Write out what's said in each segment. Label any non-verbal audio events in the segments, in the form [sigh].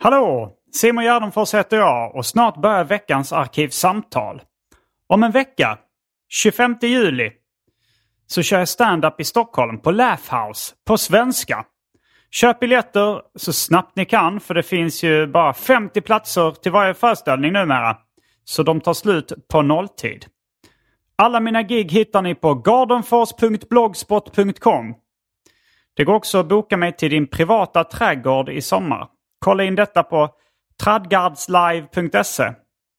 Hallå! Simon Gärdenfors heter jag och snart börjar veckans Arkivsamtal. Om en vecka, 25 juli, så kör jag stand-up i Stockholm på Laugh House på svenska. Köp biljetter så snabbt ni kan för det finns ju bara 50 platser till varje föreställning numera. Så de tar slut på nolltid. Alla mina gig hittar ni på gardenfors.blogspot.com. Det går också att boka mig till din privata trädgård i sommar. Kolla in detta på tradgardslive.se.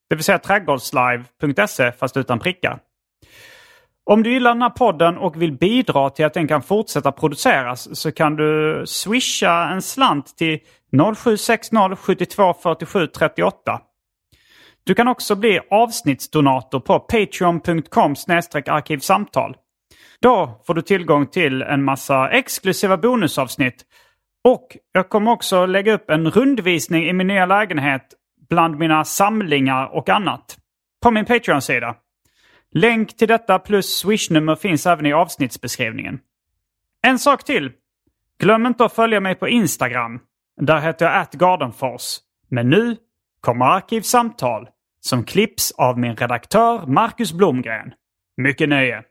Det vill säga trädgårdslive.se fast utan prickar. Om du gillar den här podden och vill bidra till att den kan fortsätta produceras så kan du swisha en slant till 0760 72 47 38. Du kan också bli avsnittsdonator på patreon.com arkivsamtal. Då får du tillgång till en massa exklusiva bonusavsnitt. Och jag kommer också lägga upp en rundvisning i min nya lägenhet bland mina samlingar och annat. På min Patreon-sida. Länk till detta plus swishnummer finns även i avsnittsbeskrivningen. En sak till. Glöm inte att följa mig på Instagram. Där heter jag atgardenfors. Men nu kommer Arkivsamtal som klipps av min redaktör Marcus Blomgren. Mycket nöje!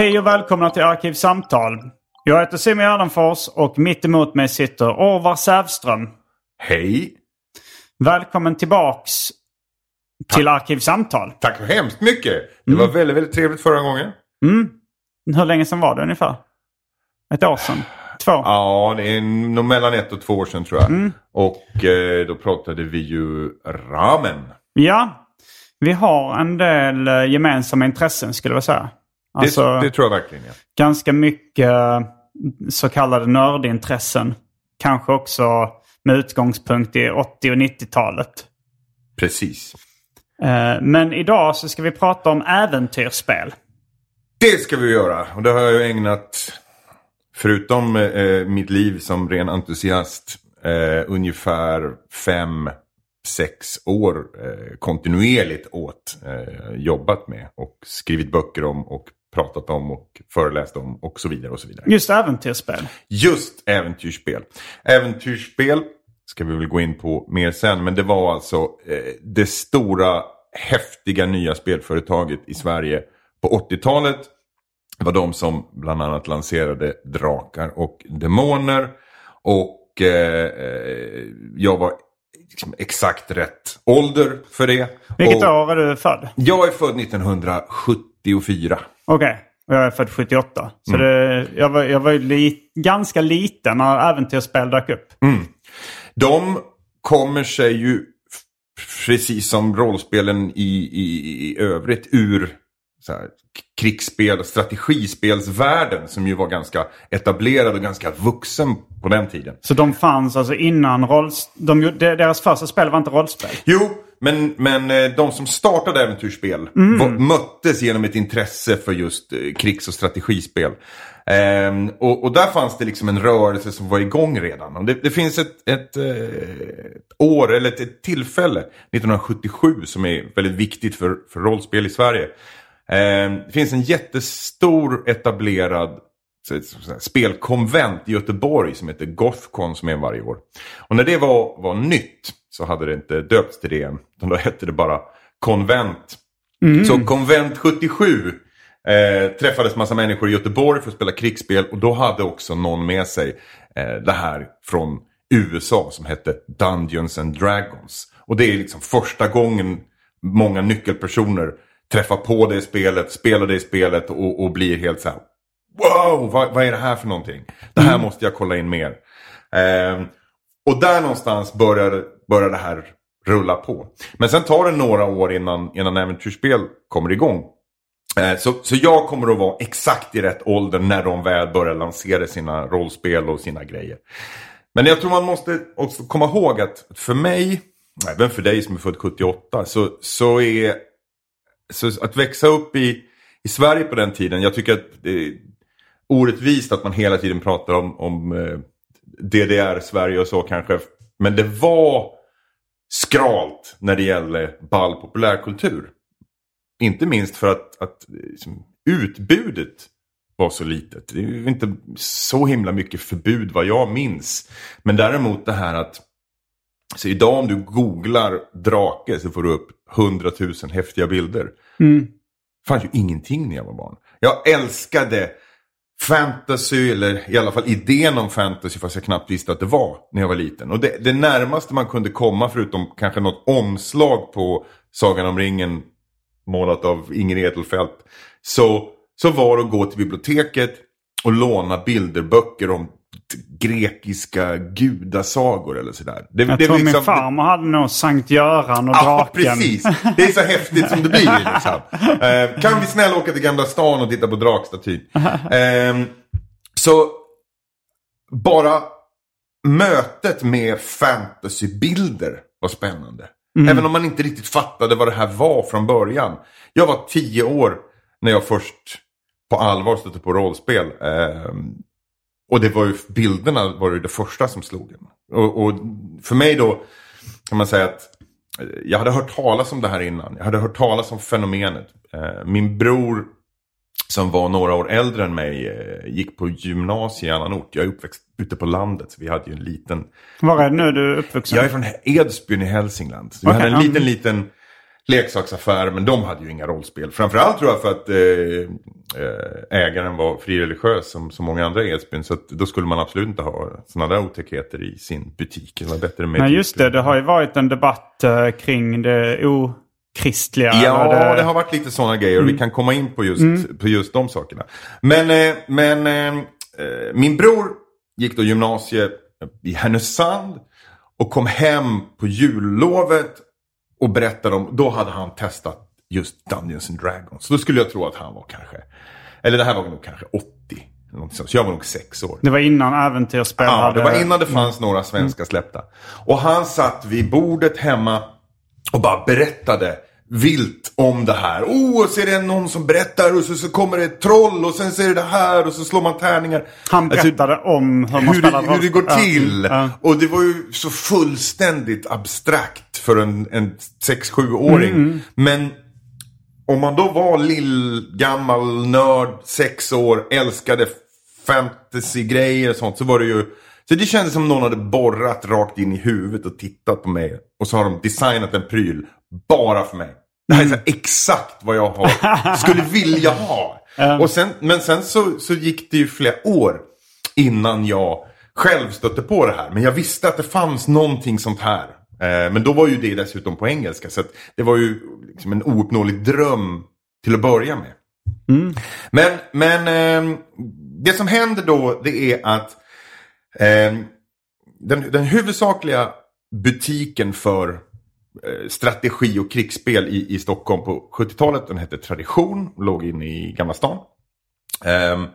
Hej och välkomna till Arkivsamtal. Jag heter Simon Gärdenfors och mitt emot mig sitter Orvar Sävström. Hej! Välkommen tillbaks till Arkivsamtal. Tack så hemskt mycket. Det var väldigt, väldigt trevligt förra gången. Hur länge sedan var det ungefär? Ett år sedan? Två? Ja, det är nog mellan ett och två år sedan tror jag. Och eh, då pratade vi ju ramen. Ja, vi har en del eh, gemensamma intressen skulle jag säga. Alltså, det, det tror jag verkligen. Ja. ganska mycket eh, så kallade nördintressen. Kanske också med utgångspunkt i 80 och 90-talet. Precis. Eh, Men idag så ska vi prata om äventyrsspel. Det ska vi göra. Och det har jag ägnat, förutom eh, mitt liv som ren entusiast, eh, ungefär fem, sex år eh, kontinuerligt åt. Jobbat med och skrivit böcker om och pratat om och föreläst om och så vidare och så vidare. Just äventyrsspel. Just äventyrsspel. Äventyrsspel ska vi väl gå in på mer sen. Men det var alltså eh, det stora häftiga nya spelföretaget i Sverige på 80-talet. Det var de som bland annat lanserade Drakar och Demoner. Och eh, jag var liksom exakt rätt ålder för det. Vilket och år är du född? Jag är född 1974. Okej, och jag är född 78. Så det, jag var, jag var ju li, ganska liten när äventyrsspel dök upp. De kommer sig ju precis som rollspelen i, i, i övrigt ur så här, krigsspel strategispelsvärlden som ju var ganska etablerad och ganska vuxen på den tiden. Så de fanns alltså innan rolls... De, deras första spel var inte rollspel. Jo, men, men eh, de som startade äventyrsspel var, möttes genom ett intresse för just eh, krigs och strategispel. Ehm, och, och där fanns det liksom en rörelse som var igång redan. Det, det finns ett, ett, eh, ett år, eller ett, ett tillfälle, 1977, som är väldigt viktigt för, för rollspel i Sverige. Ehm, det finns en jättestor etablerad spelkonvent i Göteborg som heter Gothcon som är varje år. Och när det var, var nytt så hade det inte döpts till det än. Utan då hette det bara konvent. Så konvent 77 eh, träffades massa människor i Göteborg för att spela krigsspel. Och då hade också någon med sig eh, det här från USA som hette Dungeons and Dragons. Och det är liksom första gången många nyckelpersoner träffar på det spelet, spelar det spelet och, och blir helt så här Wow, vad, vad är det här för någonting? Det här måste jag kolla in mer. Eh, och där någonstans börjar, börjar det här rulla på. Men sen tar det några år innan, innan äventyrsspel kommer igång. Eh, så, så jag kommer att vara exakt i rätt ålder när de väl börjar lansera sina rollspel och sina grejer. Men jag tror man måste också komma ihåg att för mig, även för dig som är född 78, så, så är så att växa upp i, i Sverige på den tiden, jag tycker att det är orättvist att man hela tiden pratar om, om eh, DDR, Sverige och så kanske. Men det var skralt när det gäller ball populärkultur. Inte minst för att, att liksom, utbudet var så litet. Det är inte så himla mycket förbud vad jag minns. Men däremot det här att så idag om du googlar drake så får du upp hundratusen häftiga bilder. Mm. Det fanns ju ingenting när jag var barn. Jag älskade fantasy, eller i alla fall idén om fantasy fast jag knappt visste att det var när jag var liten. Och det, det närmaste man kunde komma förutom kanske något omslag på Sagan om ringen målat av Inger Edelfelt. Så, så var det att gå till biblioteket och låna bilderböcker om grekiska gudasagor eller sådär. Det, Jag det tror liksom- min farmor hade nog Sankt Göran och Ja, draken. precis. Det är så häftigt som det blir. Liksom. [laughs] Eh, kan vi snälla åka till Gamla stan och titta på drakstatyn? [laughs] Eh, så bara mötet med fantasybilder var spännande. Även om man inte riktigt fattade vad det här var från början. Jag var tio år när jag först på allvar stötte på rollspel. Eh, och det var ju, bilderna var ju det första som slog en. Och, och för mig då kan man säga att eh, jag hade hört talas om det här innan. Jag hade hört talas om fenomenet. Eh, Min bror som var några år äldre än mig eh, gick på gymnasiet i annan ort. Jag är uppväxt ute på landet så vi hade ju en liten... Var är det nu du är uppvuxen? Jag är från Edsbyn i Hälsingland. Så vi Okej, hade en liten, liten leksaksaffär men de hade ju inga rollspel. Framförallt tror jag för att eh, eh, ägaren var frireligiös som så många andra i Edsbyn. Så då skulle man absolut inte ha sådana där otäckheter i sin butik. Det var bättre med Nej, just det. Det har ju varit en debatt eh, kring det okristliga. Ja, eller det... har varit lite sådana grejer Mm. vi kan komma in på just, på just de sakerna. Men, eh, men eh, eh, min bror gick då gymnasiet i Härnösand och kom hem på jullovet och berättade om, då hade han testat just Dungeons and Dragons. Så då skulle jag tro att han var kanske, eller det här var nog kanske 80. eller något sånt. Så jag var nog sex år. Det var innan äventyrsspel Ja, hade... det var innan det fanns några svenska släppta. Och han satt vid bordet hemma och bara berättade vilt om det här. Oh, och så är det någon som berättar och så, så kommer det ett troll och sen så är det det här och så slår man tärningar. Han Alltså, berättade om hur man hur, spelar det, hur det går till. Ja. Och det var ju så fullständigt abstrakt för en, en 6-7-åring. Mm. Men om man då var lill, gammal nörd, sex år, älskade fantasy-grejer och sånt så var det ju... Så det kändes som någon hade borrat rakt in i huvudet och tittat på mig. Och så har de designat en pryl bara för mig. Det här är här exakt vad jag har, [laughs] skulle vilja ha. Och sen, men sen så, så gick det ju flera år innan jag själv stötte på det här. Men jag visste att det fanns någonting sånt här. Eh, men då var ju det dessutom på engelska. Så det var ju liksom en ouppnåelig dröm till att börja med. Men, men eh, det som händer då det är att eh, den, den huvudsakliga butiken för strategi och krigsspel i, i Stockholm på 70-talet. Den hette Tradition, låg inne i Gamla stan. Ehm,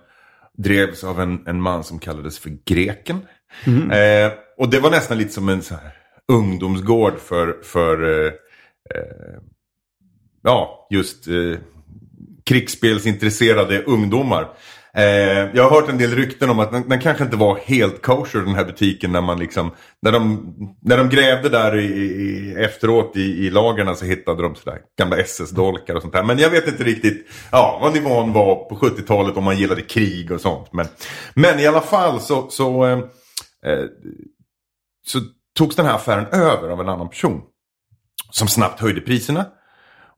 drevs av en, en man som kallades för Greken. Eh, och det var nästan lite som en så här, ungdomsgård för, för eh, eh, ja, just eh, krigsspelsintresserade ungdomar. Eh, jag har hört en del rykten om att den, den, kanske inte var helt kosher den här butiken när man liksom när de, när de grävde där i, i, efteråt i, i lagarna så hittade de sådär gamla SS-dolkar och sånt där. Men jag vet inte riktigt ja, vad nivån var på 70-talet om man gillade krig och sånt. Men, men i alla fall så, så, eh, eh, så togs den här affären över av en annan person. Som snabbt höjde priserna.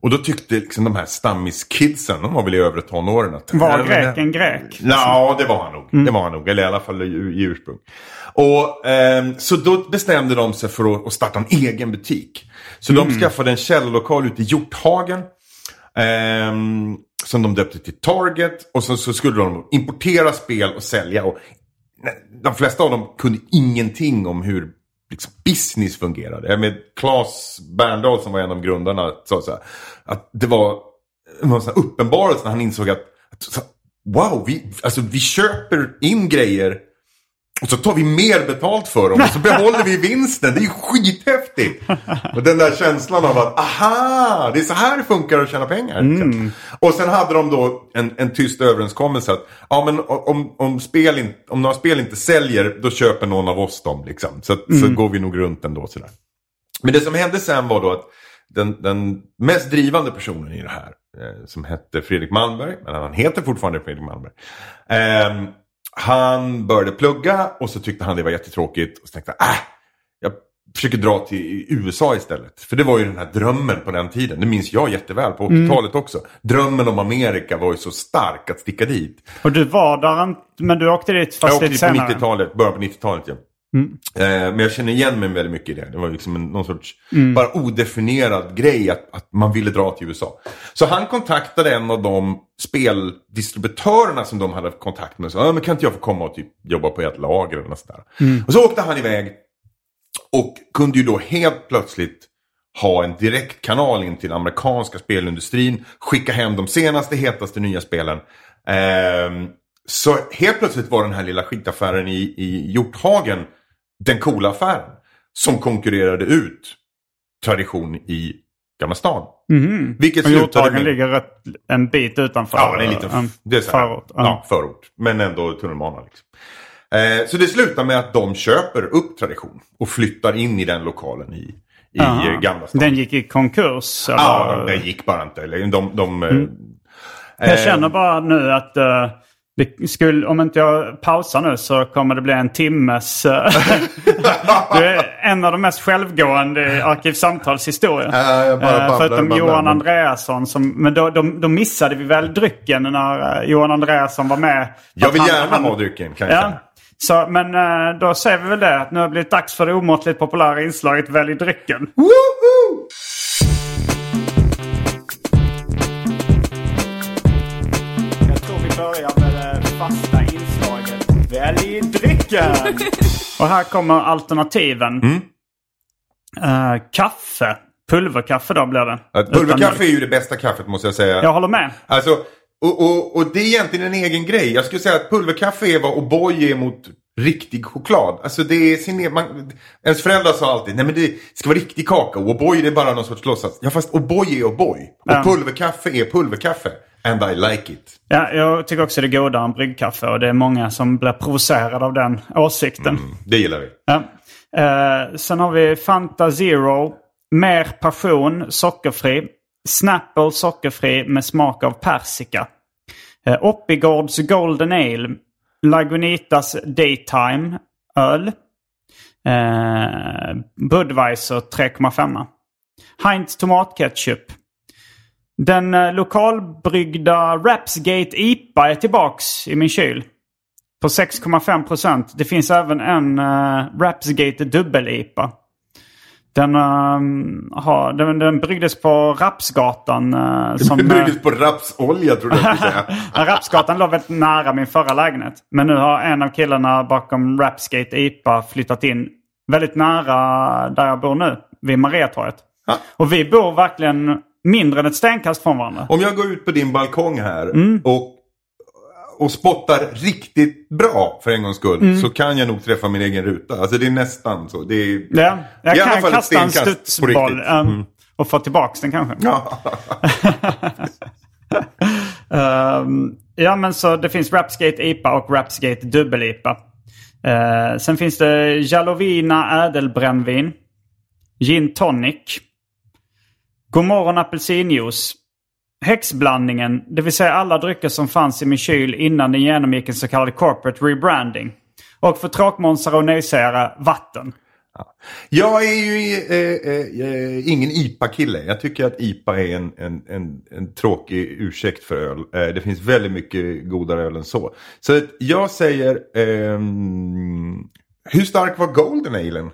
Och då tyckte liksom de här stammiskidsen, de var väl i övre tonåren. Att, var greken grek? Ja, det var han nog. Mm. Det var han nog. Eller i alla fall i, ursprung. Och, eh, så då bestämde de sig för att, att starta en egen butik. Så mm. de skaffade en källarlokal ute i Hjorthagen. Eh, som de döpte till Target. Och så, så skulle de importera spel och sälja. Och de flesta av dem kunde ingenting om hur liksom, business fungerade. Med Claes Berndahl som var en av grundarna sa så här, att det var en sån uppenbarelse när han insåg att, att wow, vi, alltså, vi köper in grejer och så tar vi mer betalt för dem och så behåller vi vinsten. Det är ju skithäftigt! Och den där känslan av att aha, det är så här det funkar att tjäna pengar. Mm. Och sen hade de då en, en tyst överenskommelse att ja, men om, om, spel in, om några spel inte säljer då köper någon av oss dem. Liksom. Så, mm. så går vi nog runt ändå. Sådär. Men det som hände sen var då att den, den mest drivande personen i det här eh, som hette Fredrik Malmberg, men han heter fortfarande Fredrik Malmberg. Eh, han började plugga och så tyckte han det var jättetråkigt. Och så tänkte jag, äh, jag försöker dra till USA istället. För det var ju den här drömmen på den tiden. Det minns jag jätteväl på 80-talet mm. också. Drömmen om Amerika var ju så stark att sticka dit. Och du var där, men du åkte dit fast lite senare? Jag åkte dit på 90-talet, början på 90-talet ja. Mm. Eh, men jag känner igen mig väldigt mycket i det. Det var liksom en, någon sorts mm. bara odefinierad grej att, att man ville dra till USA. Så han kontaktade en av de speldistributörerna som de hade kontakt med. Ah, men kan inte jag få komma och typ jobba på ett lager eller något sådär. Mm. Och så åkte han iväg. Och kunde ju då helt plötsligt ha en direktkanal in till amerikanska spelindustrin. Skicka hem de senaste, hetaste nya spelen. Eh, så helt plötsligt var den här lilla skitaffären i, i Hjorthagen den coola affären. Som konkurrerade ut tradition i Gamla stan. Mm. Vilket och Hjorthagen ligger rätt, en bit utanför. Ja, det är lite en det är förort. Ja, förort. Men ändå tunnelbana. Liksom. Eh, så det slutar med att de köper upp tradition och flyttar in i den lokalen i, i Gamla stan. Den gick i konkurs? Eller? Ja, den gick bara inte. De, de, mm. eh, Jag känner bara nu att uh, skulle, om inte jag pausar nu så kommer det bli en timmes... Eh, [laughs] du är en av de mest självgående i Arkivsamtalshistorien. Äh, bara Förutom Johan Andreasson. Som, men då, då, då, missade vi väl drycken när uh, Johan Andreasson var med. Jag vill han, gärna han, ha drycken kan jag ja. säga. Så, men då säger vi väl det att nu har det blivit dags för det omåttligt populära inslaget Välj drycken. Woho! Välj drycken! [laughs] Och här kommer alternativen. Mm. Uh, kaffe. Pulverkaffe då blir det. Ja, pulverkaffe är ju det bästa kaffet måste jag säga. Jag håller med. Alltså, och, och, och det är egentligen en egen grej. Jag skulle säga att pulverkaffe är vad O'boy är mot riktig choklad. Alltså det är sin man, Ens föräldrar sa alltid nej men det ska vara riktig kakao. O'boy det är bara någon sorts låtsas. Ja fast O'boy är O'boy. Och ja. pulverkaffe är pulverkaffe. And I like it. Ja, jag tycker också det är godare än bryggkaffe och det är många som blir provocerade av den åsikten. Mm, det gillar vi. Ja. Eh, sen har vi Fanta Zero. Mer passion, sockerfri. Snapple sockerfri med smak av persika. Eh, Oppigårds Golden Ale. Lagunitas Daytime öl. Eh, Budweiser 3,5. Heinz tomatketchup. Den eh, lokalbryggda Rapsgate IPA är tillbaks i min kyl. På 6,5 procent. Det finns även en uh, Rapsgate dubbel-IPA. Den, uh, har, den, den bryggdes på Rapsgatan. Uh, som, den bryggdes på rapsolja tror jag att säga. [laughs] Rapsgatan låg väldigt nära min förra lägenhet. Men nu har en av killarna bakom Rapsgate IPA flyttat in väldigt nära där jag bor nu. Vid Mariatorget. Och vi bor verkligen mindre än ett stenkast från varandra. Om jag går ut på din balkong här mm. och, och spottar riktigt bra för en gångs skull mm. så kan jag nog träffa min egen ruta. Alltså det är nästan så. Det är, ja, jag kan alla fall kasta en studsboll um, mm. och få tillbaka den kanske. Ja. [laughs] Ehm, ja, men så det finns Rapsgate IPA och Rapsgate dubbel-IPA. Eh, sen finns det Jalovina ädelbrännvin. Gin tonic. Godmorgon apelsinjuice. Häxblandningen, det vill säga alla drycker som fanns i min kyl innan den genomgick en så kallad corporate rebranding. Och för tråkmånsar och nejsägare, vatten. Jag är ju eh, eh, eh, ingen IPA-kille. Jag tycker att IPA är en, en, en, en tråkig ursäkt för öl. Eh, det finns väldigt mycket godare öl än så. Så jag säger, ehm, hur stark var Golden Alen?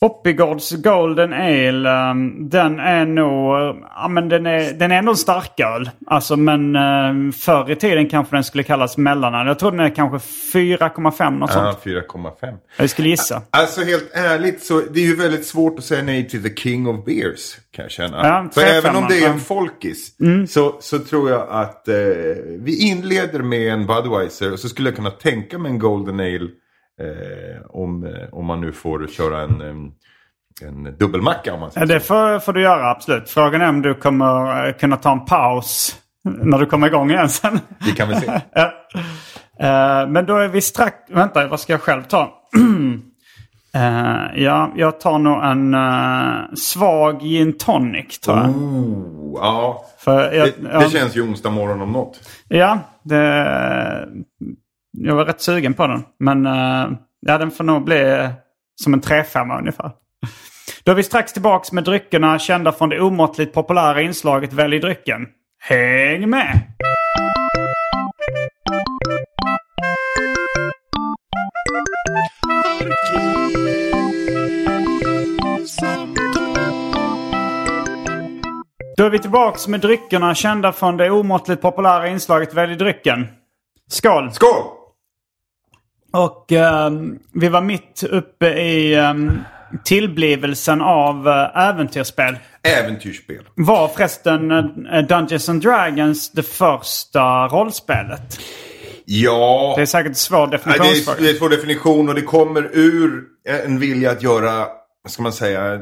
Oppigårds Golden Ale, um, den är nog... Ja, men den är, den är en starköl. Alltså, men um, förr i tiden kanske den skulle kallas mellanöl. Jag tror den är kanske 4,5 något Ja, sånt. 4,5. Jag skulle gissa. Alltså helt ärligt så det är ju väldigt svårt att säga nej till the king of beers. Kan jag känna. Ja, tre även om det är en ja. folkis så, så tror jag att eh, vi inleder med en Budweiser. Och så skulle jag kunna tänka mig en Golden Ale. Eh, om, eh, om man nu får köra en, en dubbelmacka om man säger det får, får du göra, absolut. Frågan är om du kommer eh, kunna ta en paus när du kommer igång igen sen. Det kan vi se. [laughs] Ja. Eh, men då är vi strax... Vänta, vad ska jag själv ta? [clears throat] Eh, ja, jag tar nog en uh, svag gin tonic tror jag. Oh, ja. För jag, Det, jag, det känns ju onsdag morgon om något. Ja, det, jag var rätt sugen på den. Men uh, ja, den får nog bli som en 3-5 ungefär. Då är vi strax tillbaks med dryckerna kända från det omåttligt populära inslaget Välj drycken. Häng med! Då är vi tillbaks med dryckerna kända från det omåttligt populära inslaget Välj drycken. Skål! Skål! Och ehm, vi var mitt uppe i um, tillblivelsen av uh, äventyrsspel. Äventyrsspel. Var förresten uh, Dungeons and Dragons det första rollspelet? Ja. Det är säkert en svår Nej, det, är, det är svår definition och det kommer ur en vilja att göra, vad ska man säga, eh,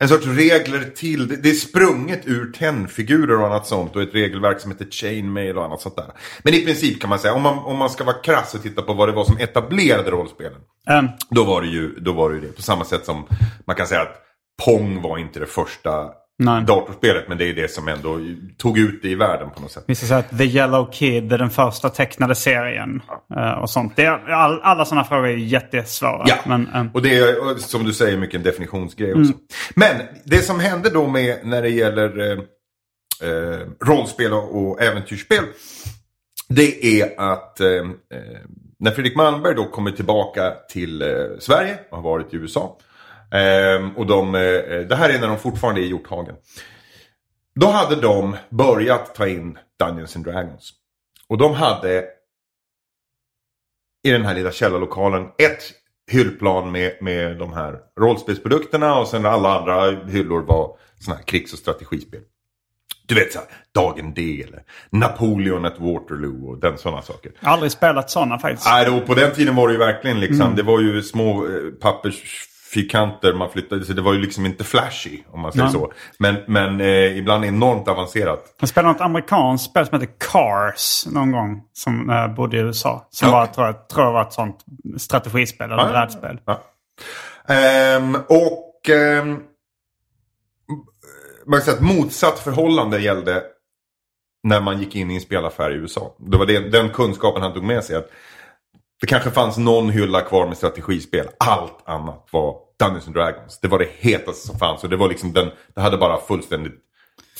en sorts regler till. Det- Det är sprunget ur tennfigurer och annat sånt och ett regelverk som heter chainmail och annat sånt där. Men i princip kan man säga, om man, om man ska vara krass och titta på vad det var som etablerade rollspelen. Ehm, Då var det ju, då var det, ju det. På samma sätt som man kan säga att Pong var inte det första Nej. datorspelet. Men det är det som ändå tog ut det i världen på något sätt. vi ska säga att The Yellow Kid är den första tecknade serien. eh, och sånt. Det är, all, alla sådana frågor är jättesvåra. Ja, Men, ehm, och det är som du säger mycket en definitionsgrej också. Men det som hände då med när det gäller eh, eh, rollspel och, äventyrsspel. Det är att eh, när Fredrik Malmberg då kommer tillbaka till eh, Sverige och har varit i USA. Eh, och de, eh, det här är när de fortfarande är i Hjorthagen. Då hade de börjat ta in Dungeons and Dragons. Och de hade i den här lilla källarlokalen ett hyllplan med, med de här rollspelsprodukterna och sen alla andra hyllor var såna här krigs och strategispel. Du vet såhär, Dagen D eller Napoleon at Waterloo och den sådana saker. jag har aldrig spelat sådana faktiskt. Nej, då, på den tiden var det ju verkligen liksom, det var ju små eh, pappersfyrkanter man flyttade, så det var ju liksom inte flashy om man säger Nej. så. Men, men eh, ibland enormt avancerat. Jag spelade något amerikanskt spel som heter Cars någon gång. Som uh, bodde i USA. Som Ja. var, tror jag, tror jag var ett sånt strategispel eller ja. brädspel. Ja. Ehm, och ehm, man kan säga att motsatt förhållande gällde när man gick in i en spelaffär i USA. Det var det, den kunskapen han tog med sig. att det kanske fanns någon hylla kvar med strategispel. Allt annat var Dungeons and Dragons. Det var det hetaste som fanns. Och det var liksom den, det hade bara fullständigt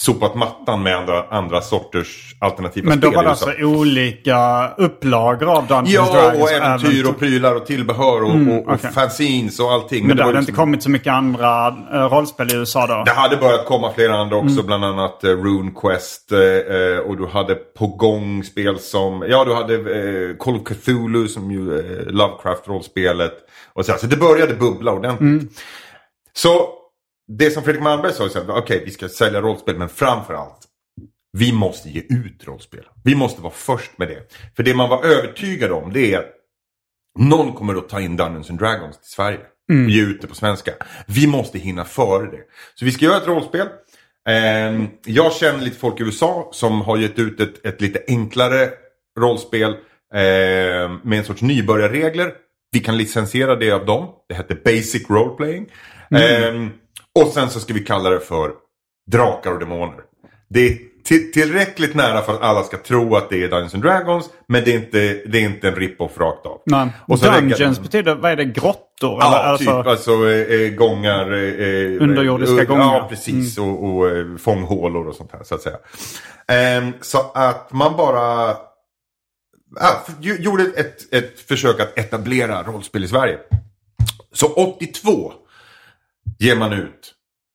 sopat mattan med andra, andra sorters alternativa Men då spel var i det USA. alltså olika upplagor av Dungeons Ja, Dragons. och äventyr och prylar och tillbehör och, och, och okej. fanzines och allting. Men det var hade liksom- inte kommit så mycket andra uh, rollspel i USA då? Det hade börjat komma flera andra också, Mm. bland annat eh, RuneQuest. Eh, och du hade på gång spel som, ja du hade eh, Call of Cthulhu som ju Lovecraft-rollspelet. Och så, här. så det började bubbla ordentligt. Mm. Så det som Fredrik Malmberg sa, okej vi ska sälja rollspel men framför allt vi måste ge ut rollspel. Vi måste vara först med det. För det man var övertygad om det är att någon kommer att ta in Dungeons and Dragons till Sverige. Och ge ut det på svenska. Vi måste hinna före det. Så vi ska göra ett rollspel. Ehm, jag känner lite folk i USA som har gett ut ett, ett lite enklare rollspel ehm, med en sorts nybörjarregler. Vi kan licensiera det av dem. Det heter Basic Role Playing. Ehm, och sen så ska vi kalla det för Drakar och Demoner. Det är till, tillräckligt nära för att alla ska tro att det är Dungeons and Dragons. Men det är inte, det är inte en rip-off rakt av. Nej. Och så räcker- Dungeons betyder, vad är det, grottor? Ja, Eller, typ. alltså, eh, gångar. Eh, Underjordiska gångar. Ja, precis. Och, och eh, fånghålor och sånt här så att säga. Ehm, så att man bara ju- gjorde ett, ett försök att etablera rollspel i Sverige. Så 82 ger man ut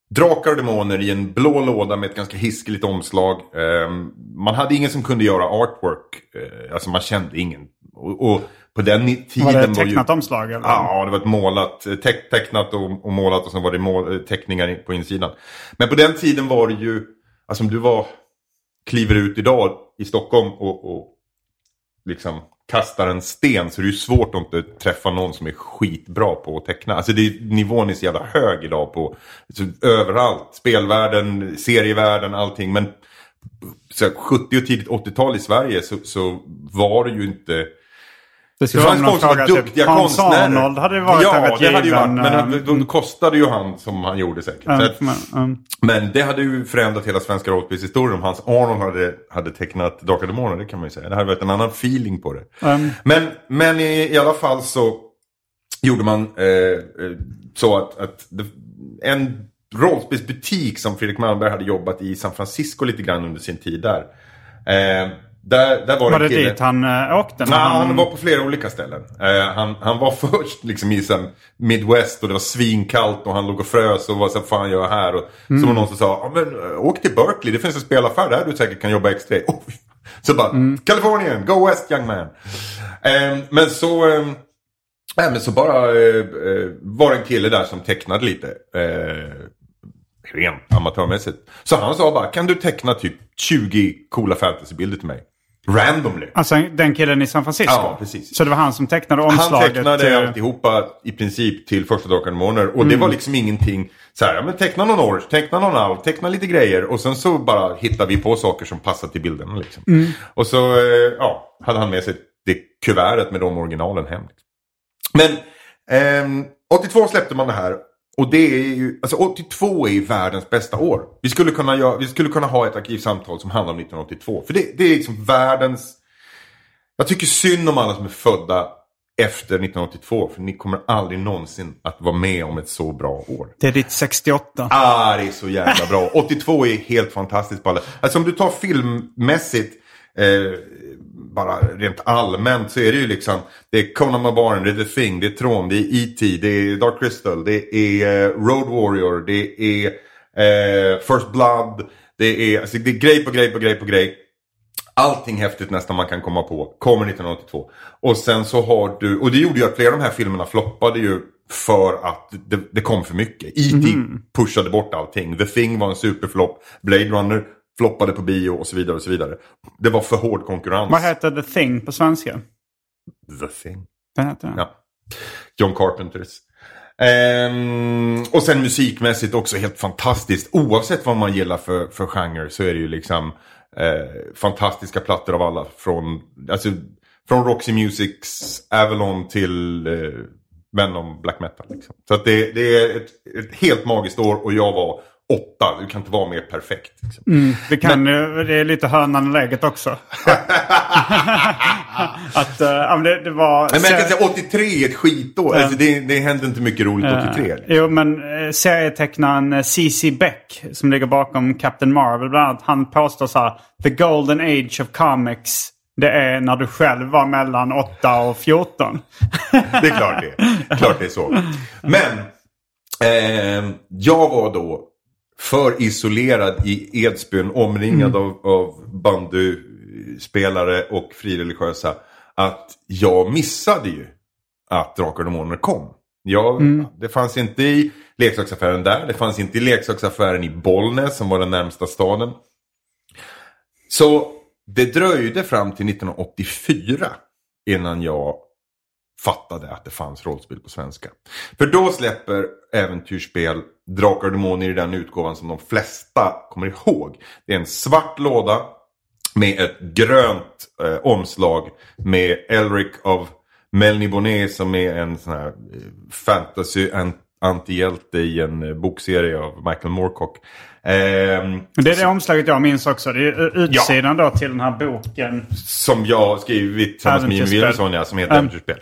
Drakar och Demoner i en blå låda med ett ganska hiskeligt omslag. Ehm, man hade ingen som kunde göra artwork. Eh, alltså man kände ingen. Och, på den tiden var det ju- tecknat omslag? Eller? Ja, det var ett målat, eh, teck, tecknat och, och målat och sen var det mål, eh, teckningar in- på insidan. Men på den tiden var det ju, alltså om du var, kliver ut idag i Stockholm och, och liksom kastar en sten så är det ju svårt att inte träffa någon som är skitbra på att teckna. Alltså det är, nivån är så jävla hög idag på alltså, överallt. Spelvärlden, serievärlden, allting. Men så här, 70 och tidigt 80-tal i Sverige så, så var det ju inte det skulle fanns folk som var duktiga Hans konstnärer. Arnold hade varit ja, det hade ju varit. Men de kostade ju han som han gjorde säkert. mm, att, men, mm. men det hade ju förändrat hela svenska rollspelshistorien om Hans Arnold hade, hade tecknat Drakar Demoner. Det kan man ju säga. Det hade varit en annan feeling på det. Men, men i, i alla fall så gjorde man eh, eh, så att, att det, en rollspelsbutik som Fredrik Malmberg hade jobbat i San Francisco lite grann under sin tid där. Eh, där, där var, Var det kille- dit han äh, åkte? Nej, han var på flera olika ställen. Eh, han, han var [laughs] först liksom i sen Midwest och det var svinkallt och han låg och frös och var så fan gör jag här? Och så var någon som sa, ja, men eh, åk till Berkeley, det finns en spelaffär där du säkert kan jobba extra. i." [laughs] Oh, så bara, Kalifornien, go west young man. Eh, men så, eh, nej, men så bara eh, eh, var det en kille där som tecknade lite. Eh, rent amatörmässigt. Så han sa bara, kan du teckna typ 20 coola fantasybilder till mig? Randomly. Alltså den killen i San Francisco? Ja, precis. Så det var han som tecknade Han omslaget? tecknade till- alltihopa i princip till första Drakar och Demoner. Och det var liksom ingenting så här, ja, men teckna någon orch, teckna någon alv, teckna lite grejer. Och sen så bara hittar vi på saker som passar till bilderna. Liksom. Och så eh, ja, hade han med sig det kuvertet med de originalen hem. Men ehm, 82 släppte man det här. Och det är ju, alltså 82 är ju världens bästa år. Vi skulle kunna, göra, vi skulle kunna ha ett arkivsamtal som handlar om 1982. För det, det är liksom världens... Jag tycker synd om alla som är födda efter 1982. För ni kommer aldrig någonsin att vara med om ett så bra år. Det är ditt 68. Ah, det är så jävla bra. 82 är helt fantastiskt på alla. Alltså om du tar filmmässigt, eh, bara rent allmänt så är det ju liksom. Det är Conan Barbarian, det är The Thing, det är Tron, det är E.T., det är Dark Crystal, det är eh, Road Warrior, det är eh, First Blood. Det är, alltså, det är grej på grej på grej på grej. Allting häftigt nästan man kan komma på kommer 1982. Och sen så har du, och det gjorde ju att flera av de här filmerna floppade ju för att det, det kom för mycket. E.T. pushade bort allting. The Thing var en superflopp. Blade Runner floppade på bio och så vidare och så vidare. Det var för hård konkurrens. Vad heter The Thing på svenska? The Thing. Den heter den. Ja. John Carpenters. Ehm, och sen musikmässigt också helt fantastiskt. Oavsett vad man gillar för, för genre så är det ju liksom eh, fantastiska plattor av alla. Från, alltså, från Roxy Musics Avalon till eh, Venom Black Metal. Liksom. Så att det, det är ett, ett helt magiskt år och jag var åtta. Du kan inte vara mer perfekt. Liksom. Det, kan, ju- det är lite hönan och läget också. [laughs] att, uh, men det, det var... Nej, men jag kan säga 83 är ett skitår. Alltså, det, det hände inte mycket roligt 83. Eh, Jo, men uh, serietecknaren eh, C.C. Beck som ligger bakom Captain Marvel bland annat. Han påstår så här. The golden age of comics. Det är när du själv var mellan 8 och 14. [laughs] Det är klart det, klart det är så. Men eh, jag var då för isolerad i Edsbyn omringad av, av bandyspelare och frireligiösa. Att jag missade ju att Drakar och Demoner kom. Jag, Det fanns inte i leksaksaffären där. Det fanns inte i leksaksaffären i Bollnäs som var den närmsta staden. Så det dröjde fram till 1984 innan jag fattade att det fanns rollspel på svenska. För då släpper äventyrsspel Drakar och Demoner i den utgåvan som de flesta kommer ihåg. Det är en svart låda med ett grönt eh, omslag med Elric av Melny Bonnet som är en sån här eh, fantasy antihjälte i en eh, bokserie av Michael Moorcock. Ehm, det är det omslaget jag minns också. Det är utsidan ja. då till den här boken. Som jag har skrivit tillsammans med Jim Wilson ja, som heter Äventyrsspel.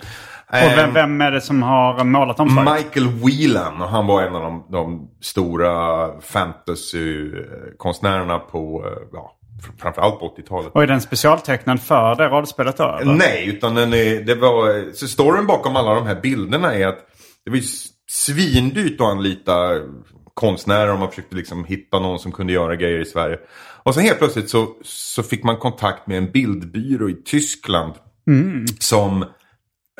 Och vem, vem, är det som har målat omslaget? Michael Whelan. Och han var en av de, de stora fantasykonstnärerna på ja, framförallt på 80-talet. Och är den specialtecknad för det rollspelet då? Eller? Nej, utan den är, det var... Så storyn bakom alla de här bilderna är att det var svindyrt att anlita konstnärer om man försökte liksom hitta någon som kunde göra grejer i Sverige. Och sen helt plötsligt så, så fick man kontakt med en bildbyrå i Tyskland. Mm. Som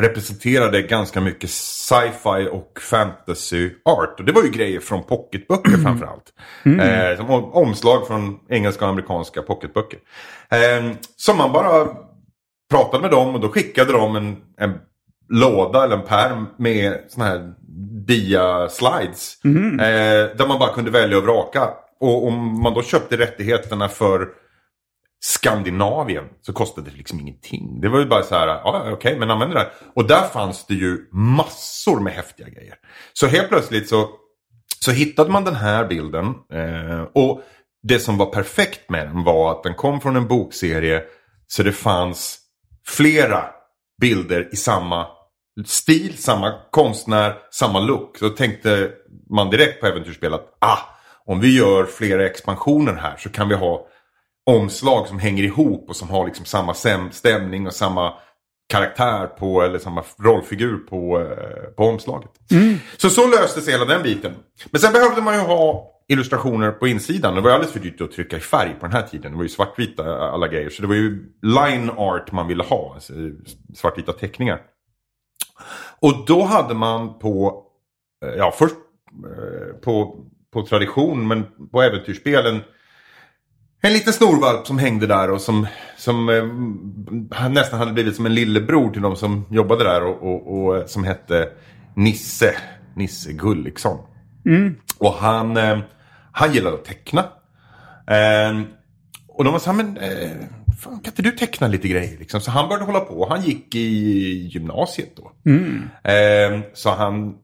representerade ganska mycket sci-fi och fantasy art. Och det var ju grejer från pocketböcker mm. framförallt. Mm. Eh, som omslag från engelska och amerikanska pocketböcker. Eh, som man bara pratade med dem och då skickade de en, en låda eller en pärm med såna här dia-slides. Mm. Eh, där man bara kunde välja och vraka. Och om man då köpte rättigheterna för Skandinavien så kostade det liksom ingenting. Det var ju bara så här, ja okej okay, men använd det där. Och där fanns det ju massor med häftiga grejer. Så helt plötsligt så, så hittade man den här bilden. Eh, och det som var perfekt med den var att den kom från en bokserie. Så det fanns flera bilder i samma stil, samma konstnär, samma look. Så tänkte man direkt på äventyrsspel att ah, om vi gör flera expansioner här så kan vi ha omslag som hänger ihop och som har liksom samma stämning och samma karaktär på eller samma rollfigur på, eh, på omslaget. Mm. Så så löstes hela den biten. Men sen behövde man ju ha illustrationer på insidan. Det var alldeles för dyrt att trycka i färg på den här tiden. Det var ju svartvita alla grejer. Så det var ju line art man ville ha. Alltså svartvita teckningar. Och då hade man på, eh, ja först eh, på, på tradition men på äventyrsspelen en liten snorvalp som hängde där och som, som eh, nästan hade blivit som en lillebror till de som jobbade där och, och, och eh, som hette Nisse, Nisse Gulliksson. Mm. Och han, eh, han gillade att teckna. Eh, och de var så här, men eh, fan, kan inte du teckna lite grejer? Liksom? Så han började hålla på. Han gick i gymnasiet då. Mm. Eh, så han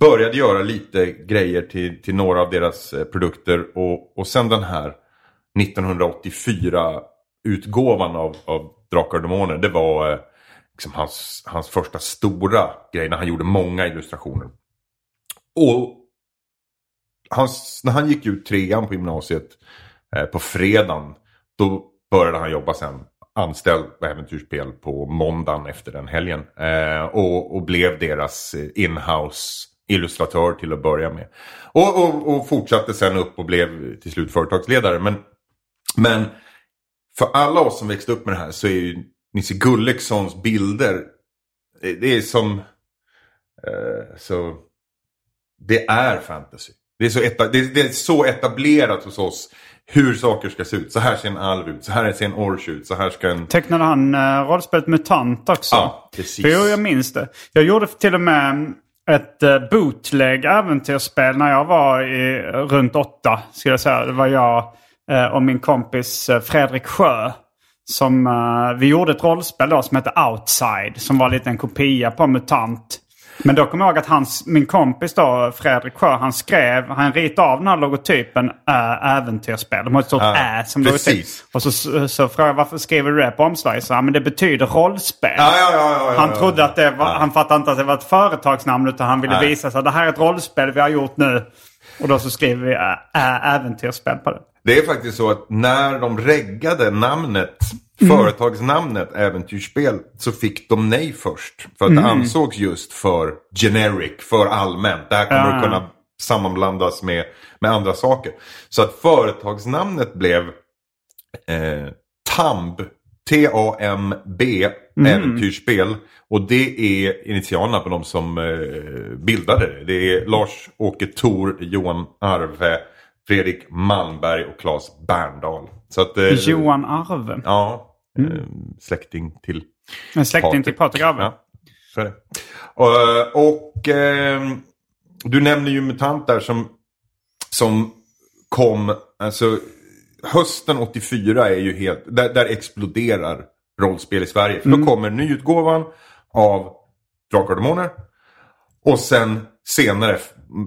började göra lite grejer till, till några av deras eh, produkter. Och, och sen den här 1984-utgåvan av, av Drakar och Demoner. Det var eh, liksom hans, hans första stora grej när han gjorde många illustrationer. Och han, när han gick ut trean på gymnasiet eh, på fredagen. Då började han jobba sen anställd på Äventyrsspel på måndagen efter den helgen. Eh, och, och, blev deras eh, inhouse illustratör till att börja med. Och, och, och, fortsatte sen upp och blev till slut företagsledare. Men men för alla oss som växte upp med det här så är ju Nisse Gulliksons bilder, eh, det är som... Eh, så, det är fantasy. Det är, så eta, det, det, är så etablerat hos oss hur saker ska se ut. Så här ser en alv ut, så här ser en orch ut, så här ska en... Tecknade han uh, rollspelet MUTANT också? Ja, precis. För jag minns det. Jag gjorde till och med ett uh, bootleg äventyrsspel när jag var i, runt åtta. Skulle jag säga. Det var jag Eh, och min kompis eh, Fredrik Sjö. Som, uh, vi gjorde ett rollspel då som hette Outside. Som var lite en kopia på MUTANT. Men då kommer jag ihåg att hans, min kompis då, Fredrik Sjö, han skrev, han ritade av den här logotypen äh, äventyrsspel. De har ett stort ja, Ä som precis. logotyp. Och så, så, så frågade jag varför skriver du det på omslaget? Så men det betyder rollspel. Ja, ja, han trodde att det var, han fattade inte att det var ett företagsnamn utan han ville visa att det här är ett rollspel vi har gjort nu. Och då så skriver vi äh, äventyrsspel på det. Det är faktiskt så att när de reggade namnet, mm. företagsnamnet Äventyrsspel, så fick de nej först. För att mm. det ansågs just för generic, för allmänt. Det här kommer ja. att kunna sammanblandas med, med andra saker. Så att företagsnamnet blev eh, TAMB, T-A-M-B, mm. Äventyrsspel. Och det är initialerna på de som eh, bildade det. Det är Lars-Åke Thor, Johan Arve, Fredrik Malmberg och Claes Berndahl. Så att, eh, Johan Arve? Ja, mm. eh, släkting till En släkting Patrik. till Patrik Arve? Ja, så är det. Och, och ehm, du nämner ju MUTANT där som, som kom, alltså hösten 84 är ju helt, där, där exploderar rollspel i Sverige. För då kommer nyutgåvan av Drakar och Demoner. Och sen senare,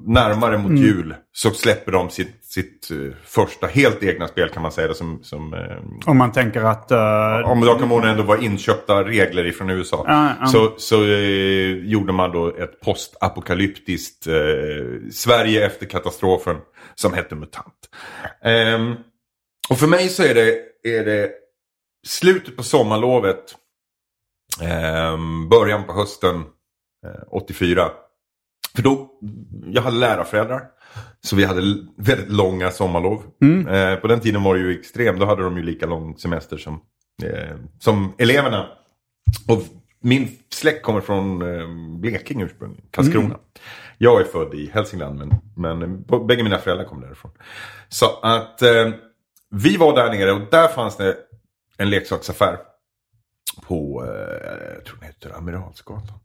närmare mot jul, så släpper de sitt, sitt eh, första helt egna spel kan man säga. det, Som, som, eh, Om man tänker att... eh, om Demoner ändå var inköpta regler ifrån USA. Ja, ja. Så, så eh, gjorde man då ett postapokalyptiskt Sverige efter katastrofen som hette MUTANT. Ehm, och för mig så är det, är det slutet på sommarlovet, ehm, början på hösten eh, 84. För då, jag hade lärarföräldrar. Så vi hade väldigt långa sommarlov. Eh, på den tiden var det ju extrem. Då hade de ju lika lång semester som, eh, som eleverna. Och min släkt kommer från eh, Blekinge ursprungligen, Karlskrona. Jag är född i Hälsingland men, men bägge mina föräldrar kom därifrån. Så att eh, vi var där nere och där fanns det en leksaksaffär. På, eh, jag tror den heter Amiralsgatan.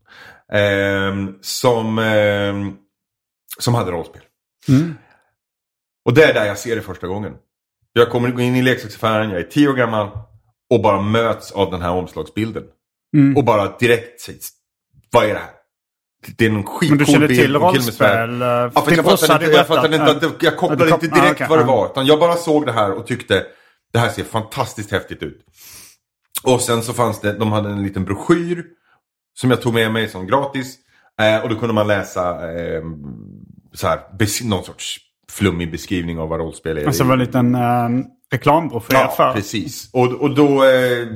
Eh, som, eh, som hade rollspel. Och det är där jag ser det första gången. Jag kommer gå in i leksaksaffären, jag är tio år gammal och bara möts av den här omslagsbilden. Och bara direkt sägs, vad är det här? Det är någon skitcool Men du bild till rollspel? eh, Ja, fast din jag fattade inte, jag, fattade inte att jag kopplade inte direkt ah, okej, vad det var. Utan jag bara såg det här och tyckte det här ser fantastiskt häftigt ut. Och sen så fanns det, de hade en liten broschyr som jag tog med mig som gratis. Eh, och då kunde man läsa eh, så här, någon sorts flummig beskrivning av vad rollspel är. Alltså det var en liten uh, reklambroschyr Ja, för. precis. Och, och då... Eh,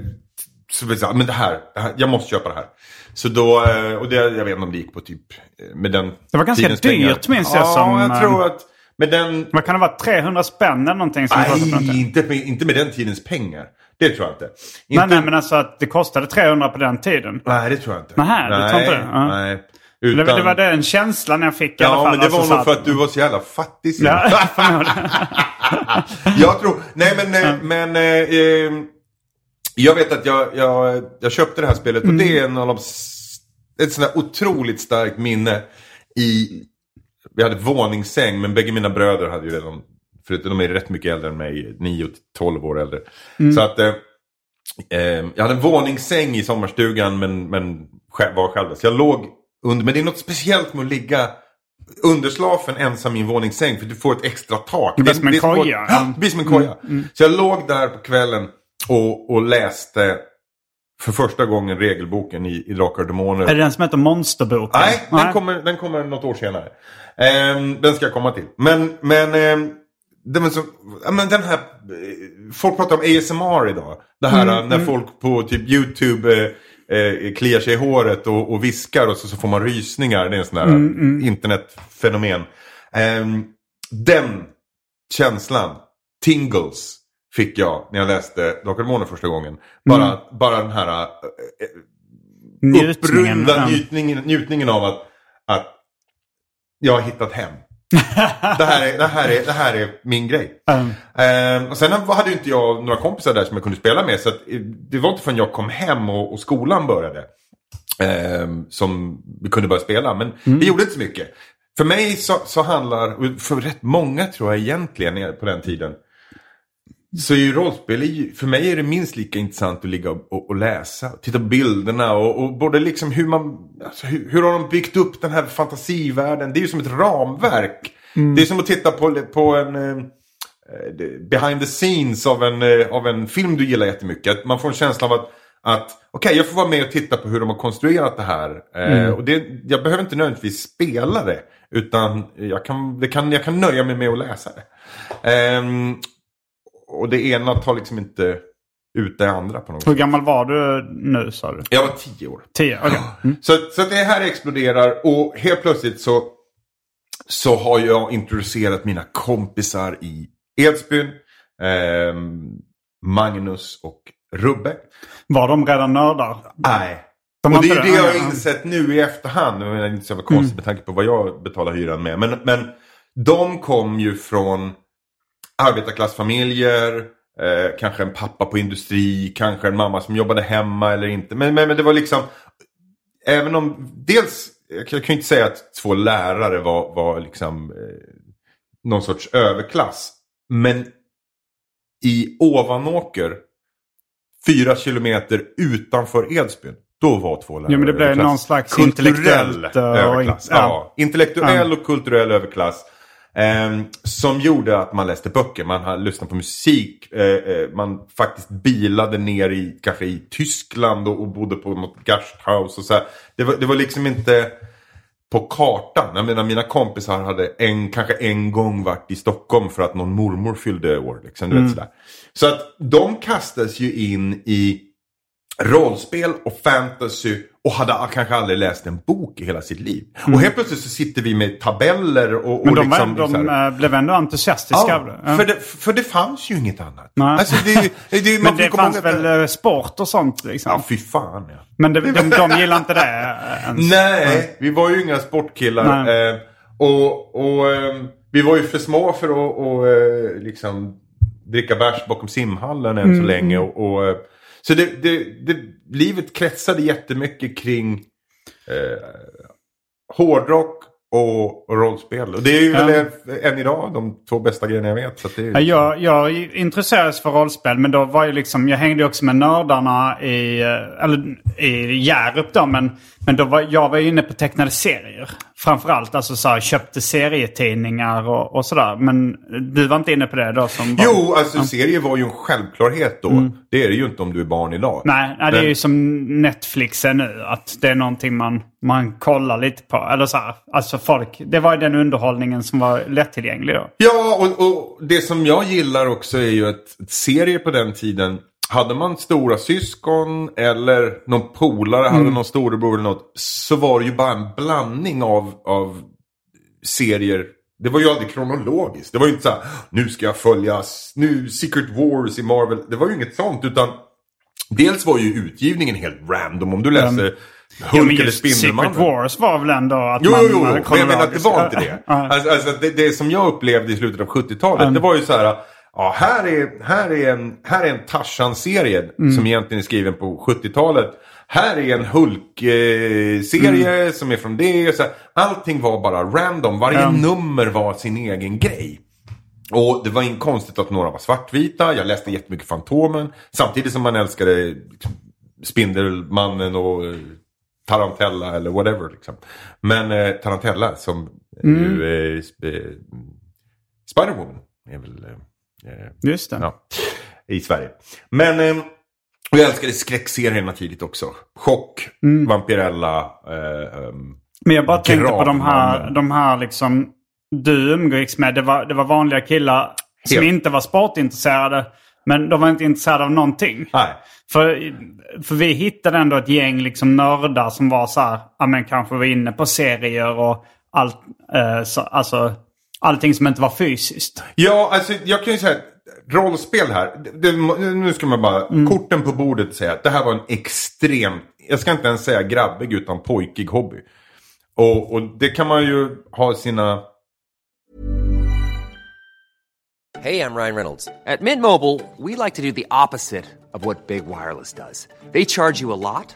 så vi sa, men det här, det här, jag måste köpa det här. Så då, eh, och det, jag vet inte om det gick på typ eh, med den Det var ganska dyrt, minns jag, Ja, som, jag eh, tror att med den... Vad kan det vara? 300 spänn eller någonting? Som Nej, inte med, inte med den tidens pengar. Det tror jag inte. Nej, inte nej, men alltså att det kostade 300 på den tiden. nej, det tror jag inte. Nähä, du tror inte det? Ja. Nej. Utan, var- det var den känslan jag fick i alla Ja, fall. men det var alltså, nog så för att du var så jävla fattig. Ja, [laughs] jag tror, nej men, eh, men eh, eh, jag vet att jag, jag, jag köpte det här spelet och det är en av de, ett sånt här otroligt starkt minne i, vi hade våningssäng men bägge mina bröder hade ju redan, för de är rätt mycket äldre än mig, 9 till 12 år äldre. Så att eh, eh, jag hade en våningssäng i sommarstugan men, men var själv. Så jag låg under, men det är något speciellt med att ligga underslafen ensam i en våningssäng för du får ett extra tak. Det blir som en koja. Ja, det blir som en koja. Så jag låg där på kvällen och, och läste för första gången regelboken i, i Drakar och Demoner. Är det den som heter Monsterboken? Nej, den kommer, den kommer något år senare. Ehm, den ska jag komma till. Men, men, det var så, men den här, eh, folk pratar om ASMR idag. Det här Mm, när folk på typ YouTube eh, eh, kliar sig i håret och, och viskar och så, så får man rysningar. Det är en sån här Mm, internetfenomen. Ehm, den känslan, tingles, fick jag när jag läste Drakar Demoner första gången. Bara, Mm. bara den här eh, Njutningen. upprunda ja. njutningen, njutningen av att, att jag har hittat hem. [laughs] det, här är, det, här är, det här är min grej. Mm. Ehm, och sen hade ju inte jag några kompisar där som jag kunde spela med. Så att, eh, det var inte förrän jag kom hem och, och skolan började. ehm, som vi kunde börja spela. Men det gjorde inte så mycket. För mig så, så handlar, för rätt många tror jag egentligen på den tiden. Så är ju rollspel, för mig är det minst lika intressant att ligga och, och, och läsa. Titta på bilderna och, och både liksom hur man, alltså hur, hur har de byggt upp den här fantasivärlden? Det är ju som ett ramverk. Det är som att titta på, på en eh, eh, behind the scenes av en, eh, av en film du gillar jättemycket. Att man får en känsla av att, att okej jag får vara med och titta på hur de har konstruerat det här. Eh, och det, jag behöver inte nödvändigtvis spela det. Utan jag kan, det kan, jag kan nöja mig med att läsa det. Ehm, och det ena tar liksom inte ut det andra på något Hur sätt. gammal var du nu sa du? Jag var tio år. Tio? Okej. Mm. Så, så det här exploderar och helt plötsligt så, så har jag introducerat mina kompisar i Edsbyn. ehm, Magnus och Rubbe. Var de redan nördar? Nej. De och har det är inte det jag Ja, har insett nu i efterhand. Det är inte så konstigt med tanke på vad jag betalar hyran med. Men, men de kom ju från arbetarklassfamiljer. Eh, kanske en pappa på industri. Kanske en mamma som jobbade hemma eller inte. Men, men, men det var liksom även om dels, jag kan ju inte säga att två lärare var, var liksom eh, någon sorts överklass. Men i Ovanåker, fyra kilometer utanför Edsbyn, då var två lärare Ja, men det blev överklass. någon slags Kulturell eh, överklass. ja. Ja. intellektuell och kulturell överklass. Ehm, som gjorde att man läste böcker, man lyssnat på musik. eh, eh, man faktiskt bilade ner i, kanske i Tyskland och, och bodde på något gasthaus. Och så här. Det, var, det var liksom inte på kartan. Jag menar mina kompisar hade en, kanske en gång varit i Stockholm för att någon mormor fyllde år. Liksom, du vet, sådär. Så att de kastas ju in i rollspel och fantasy och hade kanske aldrig läst en bok i hela sitt liv. Och helt plötsligt så sitter vi med tabeller och, Men och de, liksom... var, de så här- eh, blev ändå entusiastiska det. Ja, för, det, för det fanns ju inget annat. Nej. Alltså, det, det, [laughs] Men det fanns att väl eh, sport och sånt liksom? Ja, fy fan ja. Men det, de, de [laughs] gillar inte det eh, ens? Nej, vi var ju inga sportkillar. Eh, och och eh, vi var ju för små för att och, eh, liksom dricka bärs bakom simhallen än så Mm. länge. Och, och, så det, det, det, livet kretsade jättemycket kring eh, hårdrock och, och rollspel. Och det är ju Ja. väl än idag de två bästa grejerna jag vet. Så det är, Ja, Jag, jag intresserades för rollspel men då var ju liksom, jag hängde också med nördarna i, eh, eller, i Hjärup då men, men då var, jag var inne på tecknade serier. Framförallt alltså så här, köpte serietidningar och, och sådär. Men du var inte inne på det då som barn? Jo, alltså serier var ju en självklarhet då. Det är det ju inte om du är barn idag. Mm. Nej, nej det är ju som Netflix är nu. Att det är någonting man, man kollar lite på. Eller så här, alltså folk, det var ju den underhållningen som var lättillgänglig då. Ja, och, och det som jag gillar också är ju att serier på den tiden hade man stora syskon eller någon polare hade någon storebror eller något så var det ju bara en blandning av, av serier. Det var ju aldrig kronologiskt. Det var ju inte så här, nu ska jag följa nu Secret Wars i Marvel. Det var ju inget sånt utan dels var ju utgivningen helt random. Om du läser Jo, Hulk men eller just Secret Spindelmannen. Wars var väl ändå att Jo, man... jo, jo, men jag menar att det var inte det. Ja. Alltså, alltså det, det som jag upplevde i slutet av 70-talet, Mm. det var ju så här. Ja, här är, här är en, här är en Tarzan-serie Mm. som egentligen är skriven på 70-talet. Här är en Hulk-serie Mm. som är från det. Så här. Allting var bara random. Varje Ja. nummer var sin egen grej. Och det var inte konstigt att några var svartvita. Jag läste jättemycket Fantomen. Samtidigt som man älskade liksom, Spindelmannen och eh, Tarantella eller whatever. Liksom. Men eh, Tarantella som Mm. ju är eh, Spider-Woman är väl eh, Just det. ja, i Sverige. Men eh, jag älskade skräckserierna tidigt också. Chock, Mm. Vampirella. Eh, ehm, Men jag bara tänkte på de här, de här liksom du umgicks med. Det var, det var vanliga killar som Helt. inte var sportintresserade. Men de var inte intresserade av någonting. nej. För, för vi hittade ändå ett gäng liksom nördar som var så här, ja men kanske var inne på serier och allt, eh, så, alltså allting som inte var fysiskt. Ja, alltså jag kan ju säga att rollspel här. Det, det, nu ska man bara, Mm. korten på bordet säga att det här var en extrem, jag ska inte ens säga grabbig utan pojkig hobby. Och, och det kan man ju ha sina Hey, I'm Ryan Reynolds. At Mint Mobile, we like to do the opposite of what Big Wireless does. They charge you a lot,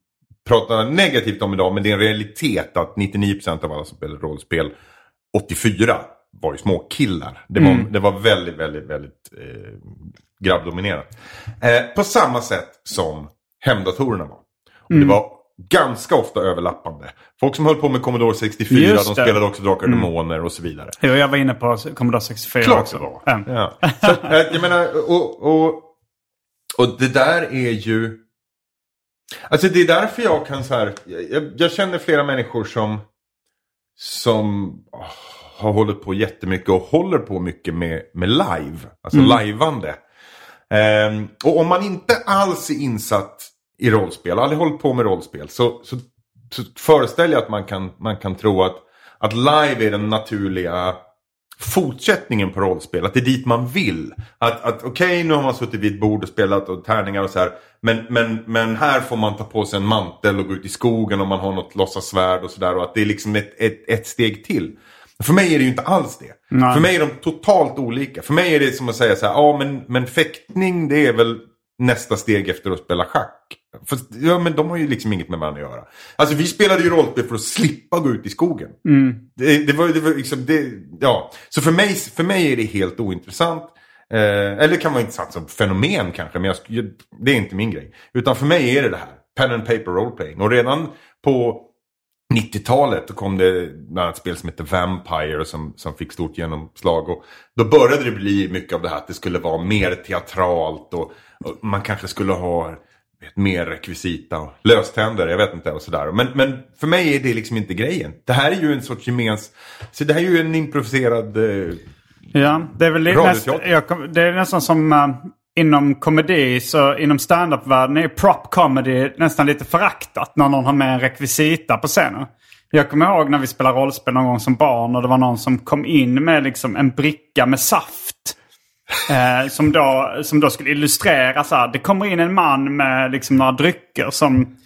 prata negativt om idag men det är en realitet att 99% av alla som spelar rollspel 84 var ju små killar. Det var, det var väldigt, väldigt, väldigt eh, grabbdominerat. Eh, på samma sätt som hemdatorerna var. Och Det var ganska ofta överlappande. Folk som höll på med Commodore 64, Just de det. spelade också Drakar och Demoner och så vidare. Jo, jag var inne på Commodore 64 Klart också. det var. Ja. Ja. Så, eh, jag menar, och, och, och det där är ju... Alltså det är därför jag kan så här... Jag, jag känner flera människor som, som åh, har hållit på jättemycket och håller på mycket med, med live. Alltså lajvande. Ehm, och om man inte alls är insatt i rollspel, aldrig hållit på med rollspel, så, så, så föreställer jag att man kan, man kan tro att, att live är den naturliga fortsättningen på rollspel. Att det är dit man vill. Att, att okej, nu har man suttit vid ett bord och spelat och tärningar och så här. Men, men, men här får man ta på sig en mantel och gå ut i skogen om man har något låtsasvärd och sådär. Och att det är liksom ett, ett, ett steg till. För mig är det ju inte alls det. Nej. För mig är de totalt olika. För mig är det som att säga så här, ja men, men fäktning det är väl nästa steg efter att spela schack. Fast, ja men de har ju liksom inget med varandra att göra. Alltså vi spelade ju rollspel för att slippa gå ut i skogen. Det, det var, det var liksom, det, ja. Så för mig, för mig är det helt ointressant. Eh, eller det kan vara intressant som fenomen kanske, men jag, det är inte min grej. Utan för mig är det det här, pen and paper roleplaying. Och redan på 90-talet då kom det bland annat spel som heter Vampire som, som fick stort genomslag. Och då började det bli mycket av det här att det skulle vara mer teatralt och, och man kanske skulle ha vet, mer rekvisita och löständer, jag vet inte och sådär. Men, men för mig är det liksom inte grejen. Det här är ju en sorts gemens... Så det här är ju en improviserad... Eh, Ja, det är väl näst, jag, det är nästan som eh, inom komedi, så inom stand-up-världen är prop comedy nästan lite föraktat när någon har med en rekvisita på scenen. Jag kommer ihåg när vi spelade rollspel någon gång som barn och det var någon som kom in med liksom en bricka med saft. Eh, som, då, som då skulle illustrera så här. Det kommer in en man med liksom några drycker som...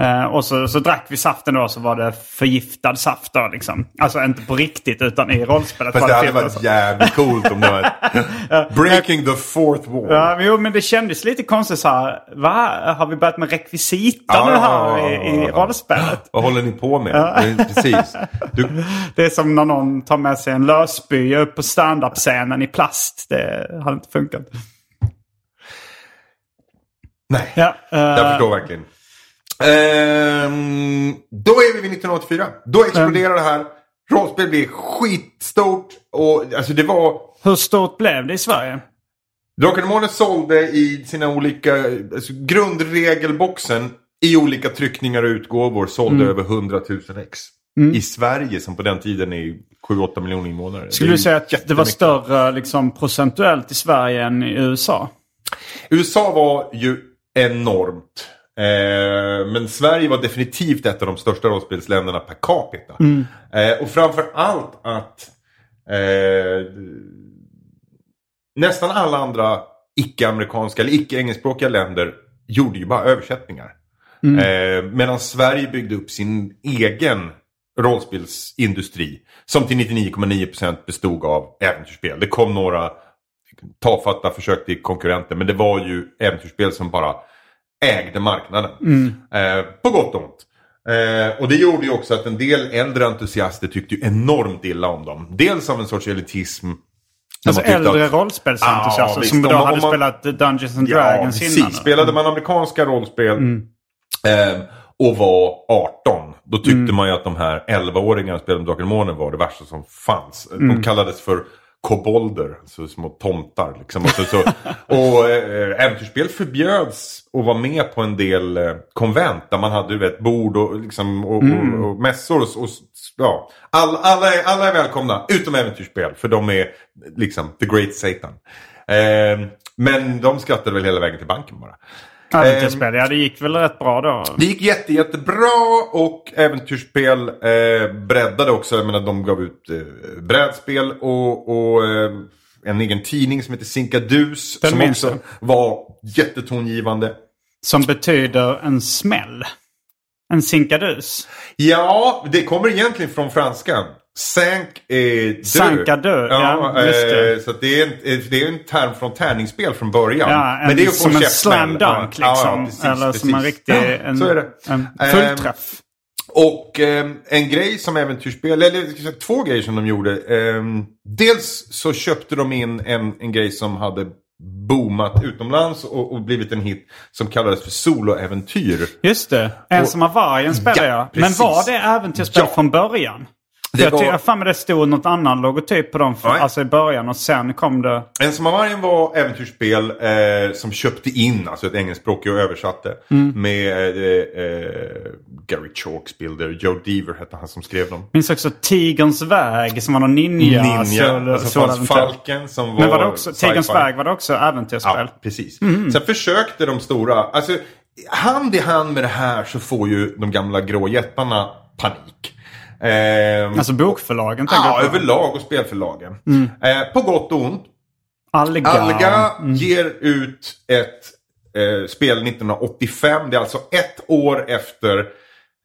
Eh, och så, så drack vi saften då så var det förgiftad saft då liksom. Alltså inte på riktigt utan i rollspelet. fast det hade varit jävligt coolt om det var... [laughs] Breaking the fourth wall. Ja, jo, men det kändes lite konstigt så här. Va? Har vi börjat med rekvisita nu här i, i rollspelet? Vad håller ni på med? Precis. Du, Det är som när någon tar med sig en lösspya upp på standup-scenen i plast. Det hade inte funkat. nej, Ja, eh, jag förstår verkligen. Ehm, då är vi vid 1984. Då exploderar det här. Rollspel blir skitstort. Och alltså det var... Hur stort blev det i Sverige? Drakar Demoner sålde i sina olika... Alltså grundregelboxen i olika tryckningar och utgåvor sålde över 100 000 ex. I Sverige som på den tiden är 7-8 miljoner invånare. Skulle du säga att det var större liksom, procentuellt i Sverige än i USA? USA var ju enormt. Eh, men Sverige var definitivt ett av de största rollspelsländerna per capita. Eh, och framför allt att eh, nästan alla andra icke-amerikanska eller icke-engelskspråkiga länder gjorde ju bara översättningar. Eh, medan Sverige byggde upp sin egen rollspelsindustri. Som till 99,9% bestod av äventyrsspel. Det kom några tafatta försök till konkurrenter. Men det var ju äventyrsspel som bara ägde marknaden. Eh, på gott och ont. Eh, och det gjorde ju också att en del äldre entusiaster tyckte enormt illa om dem. Dels av en sorts elitism. Alltså äldre att- rollspelsentusiaster Ja, visst. som då Om hade om man- spelat Dungeons and Ja, Dragons precis. innan. Spelade man amerikanska rollspel eh, och var 18. Då tyckte man ju att de här 11-åringarna som spelade Drakar och Demoner var det värsta som fanns. De kallades för kobolder, alltså små tomtar. Liksom. Och, så, så, och eh, äventyrsspel förbjöds att vara med på en del eh, konvent där man hade du vet, bord och, liksom, och, och, och mässor. Och, och, ja. All, alla, är, alla är välkomna, utom äventyrsspel. För de är liksom the great Satan. Eh, men de skrattade väl hela vägen till banken bara. Äventyrsspel, ja det gick väl rätt bra då. Det gick jätte, jättebra och äventyrsspel eh, breddade också. Jag menar, de gav ut eh, brädspel och, och eh, en egen tidning som heter Sinkadus. Den som också var jättetongivande. Som betyder en smäll. En sinkadus? Ja, det kommer egentligen från franska. Sank är dö. Sanka dö, ja, det. eh, Så att det, är en, det är en term från tärningsspel från början. Ja, en, Men det är som en slam dunk Ja, liksom. Ja, precis, Eller som en precis. riktig Ja, en, så det. en Ehm, fullträff. Och eh, en grej som äventyrsspel, eller två grejer som de gjorde. Eh, dels så köpte de in en, en grej som hade boomat utomlands och, och blivit en hit som kallades för soloäventyr. Just det. En Och- som har vargen spelar Ja, jag. Men var det äventyrsspel Ja. från början? Det jag var- tycker fan det stod något annan logotyp på dem för, Nej. alltså i början och sen kom det... En som har vargen var äventyrsspel eh, som köpte in, alltså ett engelskspråkigt och översatte. Med eh, eh, Gary Chalks bilder, Joe Deaver hette han som skrev dem. minns också Tigerns väg som var någon ninja. Ninja, sol- alltså sol- Falken som var Men var det också, Tigerns väg var det också äventyrsspel? Ja, precis. Sen försökte de stora, alltså hand i hand med det här så får ju de gamla grå jättarna panik. Ehm, Alltså bokförlagen tänker ja, överlag och spelförlagen. Eh, på gott och ont. Alga. Alga ger ut ett eh, spel 1985. Det är alltså ett år efter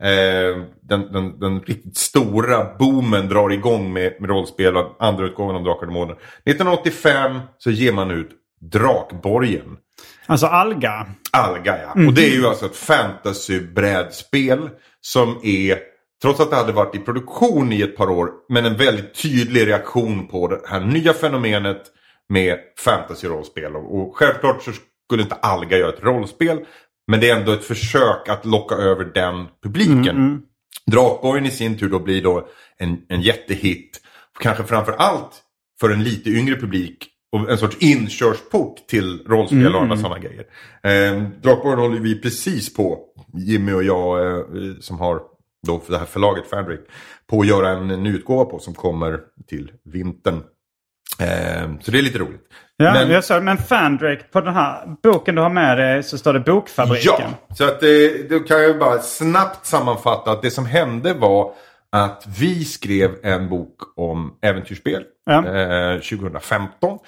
eh, den, den, den riktigt stora boomen drar igång med, med rollspel och andra utgåvan av Drakar och Demoner. 1985 så ger man ut Drakborgen. Alltså Alga. Alga ja. Och det är ju alltså ett fantasy-brädspel som är, trots att det hade varit i produktion i ett par år, men en väldigt tydlig reaktion på det här nya fenomenet med fantasy-rollspel. Och, självklart så skulle inte Alga göra ett rollspel, men det är ändå ett försök att locka över den publiken. Drakborgen i sin tur då blir då en, en jättehit. Kanske framför allt för en lite yngre publik. Och en sorts inkörsport till rollspel och andra sådana grejer. Eh, Drakborgen håller vi precis på, Jimmy och jag eh, som har då för det här förlaget Fabric. På att göra en ny utgåva på som kommer till vintern. Eh, så det är lite roligt. Ja, Men- jag såg, men Fandrake, på den här boken du har med dig så står det Bokfabriken. Ja, så att det, då kan jag bara snabbt sammanfatta att det som hände var att vi skrev en bok om äventyrsspel Ja. eh, 2015.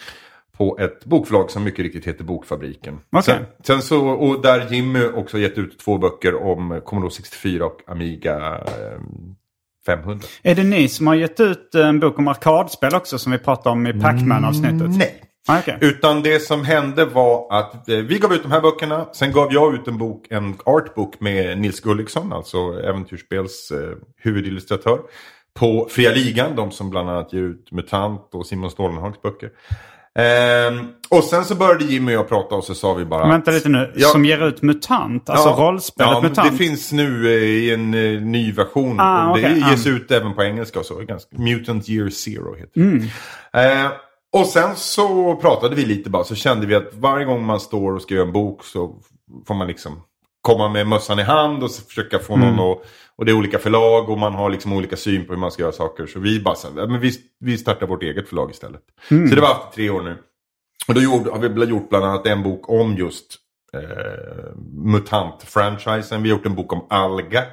På ett bokförlag som mycket riktigt heter Bokfabriken. Okej. Sen, sen så, och där Jimmy också gett ut två böcker om Commodore 64 och Amiga eh, 500. Är det ni som har gett ut en bok om arkadspel också som vi pratade om i Pac-Man-avsnittet? Nej. Ah, okej. Utan det som hände var att eh, vi gav ut de här böckerna. Sen gav jag ut en bok, en artbok med Nils Gulliksson, alltså äventyrsspels eh, huvudillustratör. På Fria Ligan, de som bland annat ger ut MUTANT och Simon Stålenhags böcker. Ehm, och sen så började Jimmy och jag prata och så sa vi bara... Vänta lite nu. Ja. Som ger ut MUTANT? Alltså rollspelet ja, MUTANT? Det finns nu eh, i en eh, ny version. Ah, och det ges ah. ut även på engelska och så. Ganska, Mutant Year Zero heter Mm. det. Eh, och sen så pratade vi lite bara. Så kände vi att varje gång man står och ska göra en bok så får man liksom komma med mössan i hand och försöka få Mm. någon att... Och det är olika förlag och man har liksom olika syn på hur man ska göra saker. Så vi bara men vi, vi startar vårt eget förlag istället. Mm. Så det var efter tre år nu. Och då gjorde, har vi gjort bland annat en bok om just eh, MUTANT-franchisen. Vi har gjort en bok om Alga.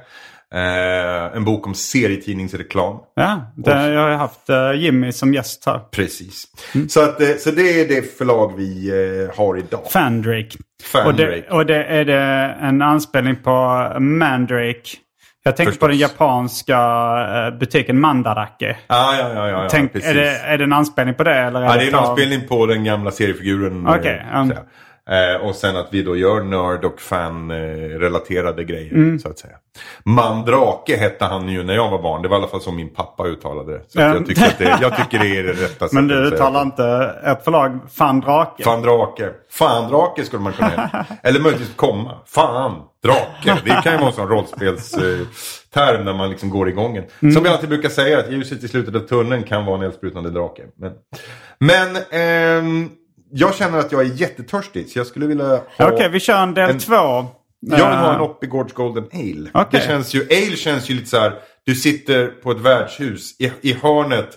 Eh, en bok om serietidningsreklam. Ja, det, jag har haft eh, Jimmy som gäst här. Precis. Mm. Så, att, eh, så det är det förlag vi eh, har idag. Fandrake. Fandrake. Och, det, och det, är det en anspelning på Mandrake? Jag tänker på den Förstås. japanska eh, butiken Mandarake. Ja, ja, ja, ja, ja Tänk, är, det, är det en anspelning på det? Eller är Ja, det är en anspelning på den gamla seriefiguren. eh, Okej, så att um. Eh, och sen att vi då gör nörd och fan-relaterade grejer. Mm. Så att säga. Mandrake hette han ju när jag var barn. Det var i alla fall som min pappa uttalade det. Så Ja. jag, tycker att det, jag tycker det är det [laughs] rätta Men du uttalar inte ett förlag Fan Drake? Fan drake. Fan drake skulle man kunna heta. [laughs] Eller möjligtvis komma. Fan drake. Det kan ju vara en sån rollspelsterm när man liksom går igång. Mm. Som vi alltid brukar säga att ljuset i slutet av tunneln kan vara en eldsprutande drake. Men, men ehm, jag känner att jag är jättetörstig så jag skulle vilja ha... Okej, vi kör en del en- två. Jag vill ha en Eh, Oppigårds Golden Ale. Okej. Det känns ju, ale känns ju lite så här, du sitter på ett värdshus, i, i hörnet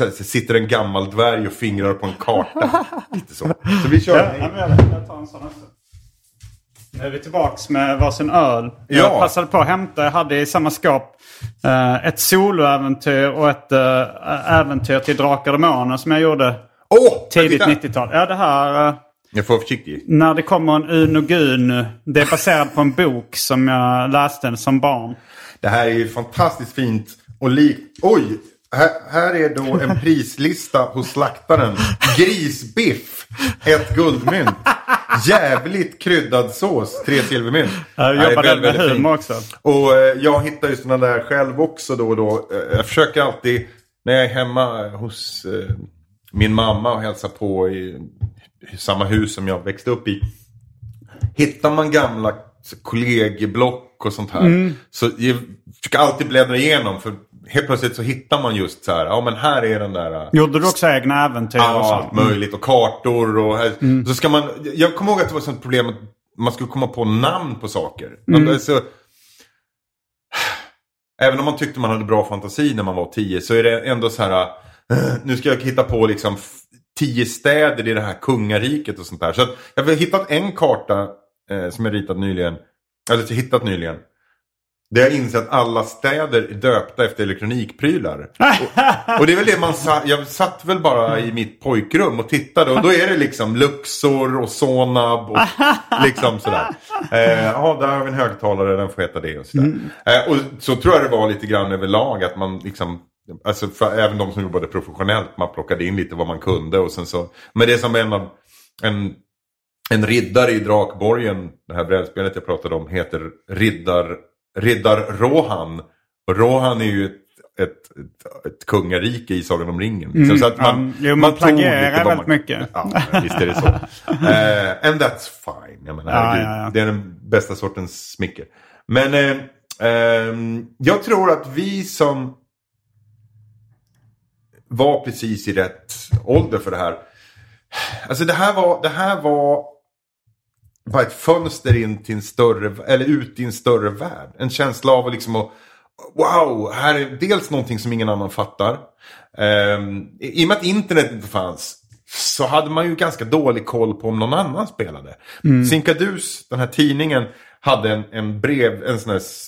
eh, sitter en gammal dvärg och fingrar på en karta. [laughs] lite så. Så vi kör Ja, en jag, jag tar en sån också. Nu är vi tillbaks med varsin öl. Jag Ja. passade på att hämta, jag hade i samma skåp eh, ett soloäventyr och ett eh, äventyr till Drakar och Demoner som jag gjorde Åh! Tidigt titta. 90-tal. Ja, det här... eh, Jag får vara försiktig. När det kommer en Uno Gun. Det är baserat på en bok som jag läste som barn. Det här är ju fantastiskt fint och likt... Oj! Här, här är då en prislista hos slaktaren. Grisbiff, ett guldmynt. Jävligt kryddad sås, tre silvermynt. Jag jobbar väldigt, med väldigt humor också. Och eh, jag hittar ju sådana där själv också då och då. Eh, Jag försöker alltid när jag är hemma hos eh, min mamma och hälsar på i, i samma hus som jag växte upp i. Hittar man gamla kollegieblock och sånt här. Så jag försöker alltid bläddra igenom för helt plötsligt så hittar man just så här. Ja men här är den där. Gjorde du också egna äventyr? och Ja, så? allt möjligt. Och kartor och här. Så ska man, jag kommer ihåg att det var ett sånt problem att man skulle komma på namn på saker. Alltså, även om man tyckte man hade bra fantasi när man var tio så är det ändå så här. Eh, [clears throat] Nu ska jag hitta på liksom tio städer i det här kungariket och sånt där. Så att jag har hittat en karta eh, som jag ritat nyligen. Eller hittat nyligen. Där jag inser att alla städer är döpta efter elektronikprylar. [laughs] Och, och det är väl det man sa, jag satt väl bara i mitt pojkrum och tittade och då är det liksom Luxor och Sonab och [laughs] liksom sådär. Eh, Ja, där har vi en högtalare, den får heta det och sådär. Eh, och så tror jag det var lite grann överlag att man liksom Alltså för även de som jobbade professionellt, man plockade in lite vad man kunde och sen så. Men det är som en av en en riddare i Drakborgen, det här brädspelet jag pratade om, heter Riddar, Riddar Rohan. Och Rohan är ju ett, ett, ett, ett kungarike i Sagan om ringen. Liksom. så att man, Mm, ja, jo, man tog plagierar väldigt mycket. Ja, visst är det så. uh, [laughs] and that's fine. Jag menar, Ja, ja, ja. Det är den bästa sortens smicker. Men eh, ehm, jag tror att vi som var precis i rätt ålder för det här. Alltså det här var, det här var bara ett fönster in till en större, eller ut i en större värld. En känsla av att liksom att, wow, här är dels någonting som ingen annan fattar. Um, I och med att internet inte fanns så hade man ju ganska dålig koll på om någon annan spelade. Mm. Sinkadus, den här tidningen, hade en, en brev, en sån här s-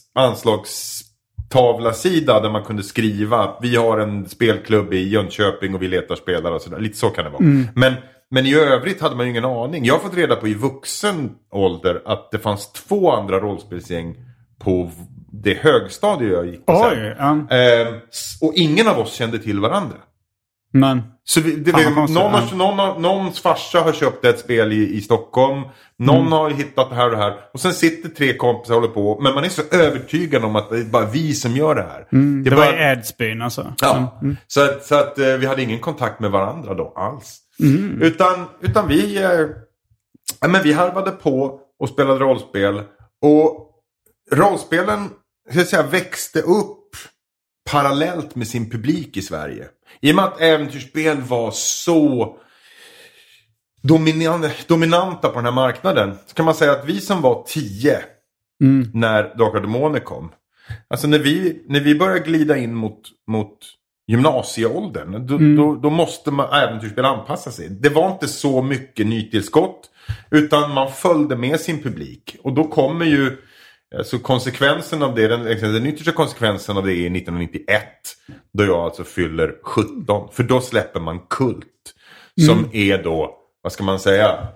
anslagstavlasida där man kunde skriva vi har en spelklubb i Jönköping och vi letar spelare och sådär. Lite så kan det vara. Men, men i övrigt hade man ju ingen aning. Jag har fått reda på i vuxen ålder att det fanns två andra rollspelsgäng på det högstadie jag gick på sen. Oj. Ehm, s- och ingen av oss kände till varandra. Men Så vi, det, vi, någon, har, någon, någons farsa har köpt ett spel i, i Stockholm. Någon Mm. har hittat det här och det här. Och sen sitter tre kompisar och håller på. Men man är så övertygad om att det är bara vi som gör det här. det, är var bara- i Edsbyn alltså. Ja. Så, Så att, så att eh, vi hade ingen kontakt med varandra då alls. Mm. Utan, utan vi, eh, men vi harvade på och spelade rollspel. Och rollspelen ska jag säga, växte upp parallellt med sin publik i Sverige. I och med att äventyrsspel var så dominan dominanta på den här marknaden. Så kan man säga att vi som var tio när Drakar och Demoner kom. Alltså när vi, när vi börjar glida in mot, mot gymnasieåldern. Då, då, då måste man äventyrsspel anpassa sig. Det var inte så mycket nytillskott. Utan man följde med sin publik. Och då kommer ju alltså konsekvensen av det. Den, den yttersta konsekvensen av det är 1991. Då jag alltså fyller 17. För då släpper man Kult. Som är då, vad ska man säga?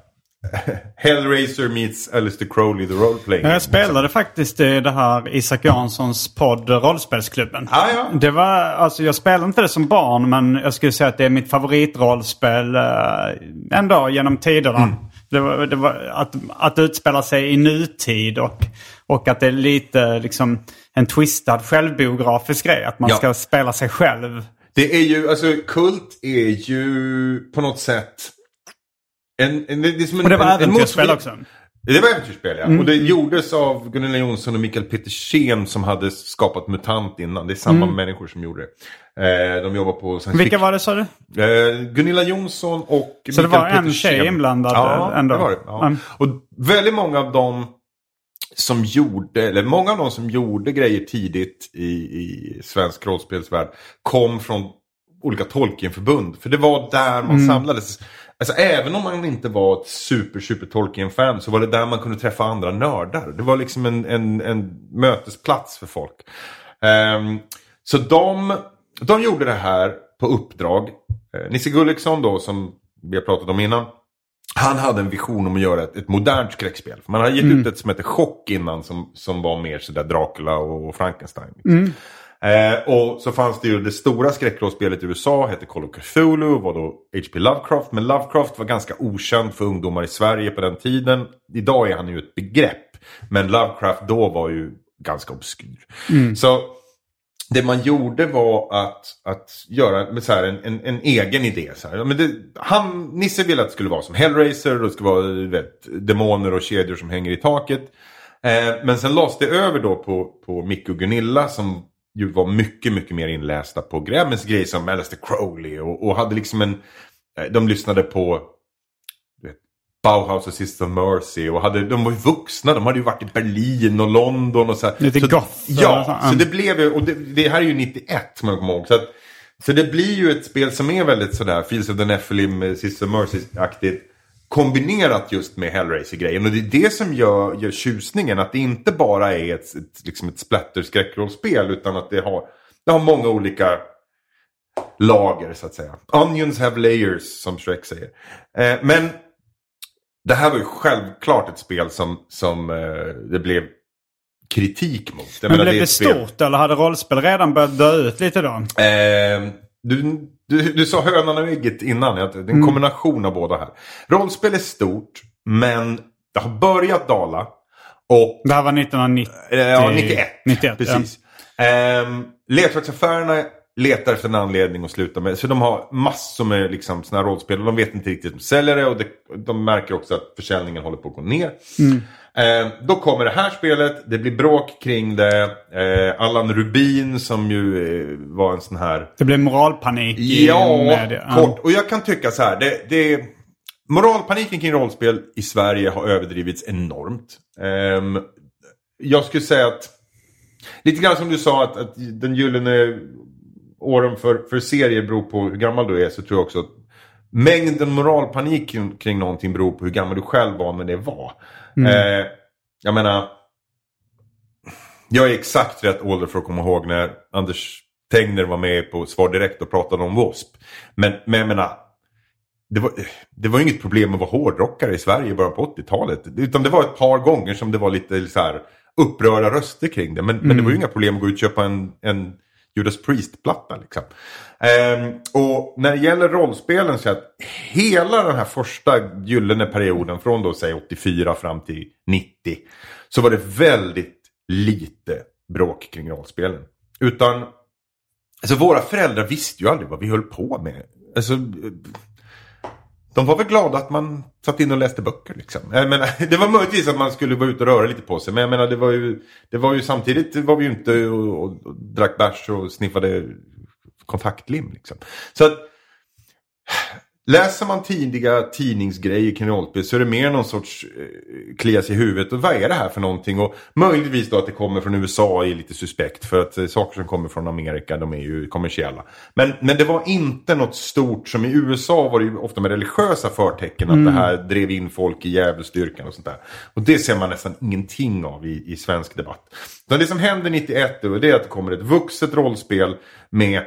[laughs] Hellraiser meets Alistair Crowley, the role playing. Jag spelade faktiskt i det här Isak Janssons podd Rollspelsklubben. Ah, ja. Det var, alltså jag spelade inte det som barn men jag skulle säga att det är mitt favoritrollspel eh, ändå genom tiderna. Mm. Det var, det var att, att utspela sig i nutid och, och att det är lite liksom en twistad självbiografisk grej. Att man Ja. ska spela sig själv. Det är ju, alltså Kult är ju på något sätt en, en, det är som en, Och det var en, en äventyrsspel också. Mm. Det var äventyrsspel ja. Och det gjordes av Gunilla Jonsson och Mikael Petersen som hade skapat MUTANT innan. Det är samma människor som gjorde det. Eh, de jobbar på science Mm. Vilka var det sa du? Eh, Gunilla Jonsson och Så det Mikael var en Petersen. tjej inblandad, Ja, ändå? det var det. Ja. Mm. Och väldigt många av dem som gjorde, eller många av dem som gjorde grejer tidigt i, i svensk rollspelsvärld kom från olika Tolkien-förbund. För det var där man samlades. Alltså även om man inte var ett super, super Tolkien-fan så var det där man kunde träffa andra nördar. Det var liksom en, en, en mötesplats för folk. Ehm, så de, de gjorde det här på uppdrag. Eh, Nisse Gulliksson då, som vi har pratat om innan. Han hade en vision om att göra ett, ett modernt skräckspel. Man hade gett ut ett som hette Chock innan som, som var mer sådär Dracula och, Frankenstein. Liksom. Eh, och så fanns det ju det stora skräckrollspelet i USA, hette Call of Cthulhu, var då H.P. Lovecraft. Men Lovecraft var ganska okänd för ungdomar i Sverige på den tiden. Idag är han ju ett begrepp. Men Lovecraft då var ju ganska obskyr. Så det man gjorde var att, att göra med så här en, en, en egen idé. Så här. Men det, han, Nisse ville att det skulle vara som Hellraiser, och det skulle vara vet, demoner och kedjor som hänger i taket. Eh, men sen lades det över då på, på Micke och Gunilla som ju var mycket, mycket mer inlästa på Grämmens grejer som Alistair Crowley och, och hade liksom en... eh, De lyssnade på vet, Bauhaus och Sisters of Mercy och hade, de var ju vuxna, de hade ju varit i Berlin och London och så här. Lite goth Ja, så, det blev ju, och det, det här är ju 91 som jag kommer ihåg. Så, att, så det blir ju ett spel som är väldigt sådär, Fields of the Nephilim, eh, of Mercy-aktigt. Kombinerat just med Hellraiser-grejen. Och det är det som gör, gör tjusningen. Att det inte bara är ett, ett, liksom ett splatter-skräckrollspel. Utan att det har, det har många olika lager så att säga. Onions have layers som Shrek säger. Eh, men det här var ju självklart ett spel som, som eh, det blev kritik mot. Jag Men blev är det ett spel- stort eller hade rollspel redan börjat dö ut lite då? Eh, du, du, du sa hönan och ägget innan. Det är en kombination av båda här. Rollspel är stort, men det har börjat dala. Och Det här var 1990. Eh, Ja, 91. 91 Precis. Ehm, leksaktsaffärerna letar efter en anledning att sluta med. Så de har massor med liksom, såna här rollspel. Och de vet inte riktigt om de säljer det. Och det, de märker också att försäljningen håller på att gå ner. Ehm, då kommer det här spelet. Det blir bråk kring det. Eh, Allan Rubin som ju eh, var en sån här... Det blev moralpanik i Ja, media. Ja. kort. Och jag kan tycka så här. Det, det, moralpaniken kring rollspel i Sverige har överdrivits enormt. Ehm, jag skulle säga att Lite grann som du sa att, att den gyllene åren för, för serier beror på hur gammal du är så tror jag också att mängden moralpanik kring, kring någonting beror på hur gammal du själv var när det var. Eh, jag menar, jag är exakt rätt ålder för att komma ihåg när Anders Tegner var med på Svar Direkt och pratade om W.A.S.P. Men, men jag menar, det var, det var inget problem att vara hårdrockare i Sverige i början på 80-talet. Utan det var ett par gånger som det var lite så här upprörda röster kring det. Men, men det var ju inga problem att gå ut och köpa en, en Judas Priest-platta. Liksom. Ehm, och när det gäller rollspelen så är att hela den här första gyllene perioden från då säg 84 fram till 90. Så var det väldigt lite bråk kring rollspelen. Utan Alltså våra föräldrar visste ju aldrig vad vi höll på med. Alltså, de var väl glada att man satt in och läste böcker liksom. Jag menar, [laughs] det var möjligtvis att man skulle vara ute och röra lite på sig. Men jag menar det var ju, det var ju samtidigt var vi ju inte och, och, och drack bärs och sniffade kontaktlim liksom. Så att Läser man tidiga tidningsgrejer kring rollspel så är det mer någon sorts eh, klia sig i huvudet. Och vad är det här för någonting? Och möjligtvis då att det kommer från USA är lite suspekt. För att eh, saker som kommer från Amerika de är ju kommersiella. Men, men det var inte något stort som i USA var det ju ofta med religiösa förtecken. Att det här drev in folk i djävulsdyrkan och sånt där. Och det ser man nästan ingenting av i, i svensk debatt. Utan det som händer 91 då, det är att det kommer ett vuxet rollspel med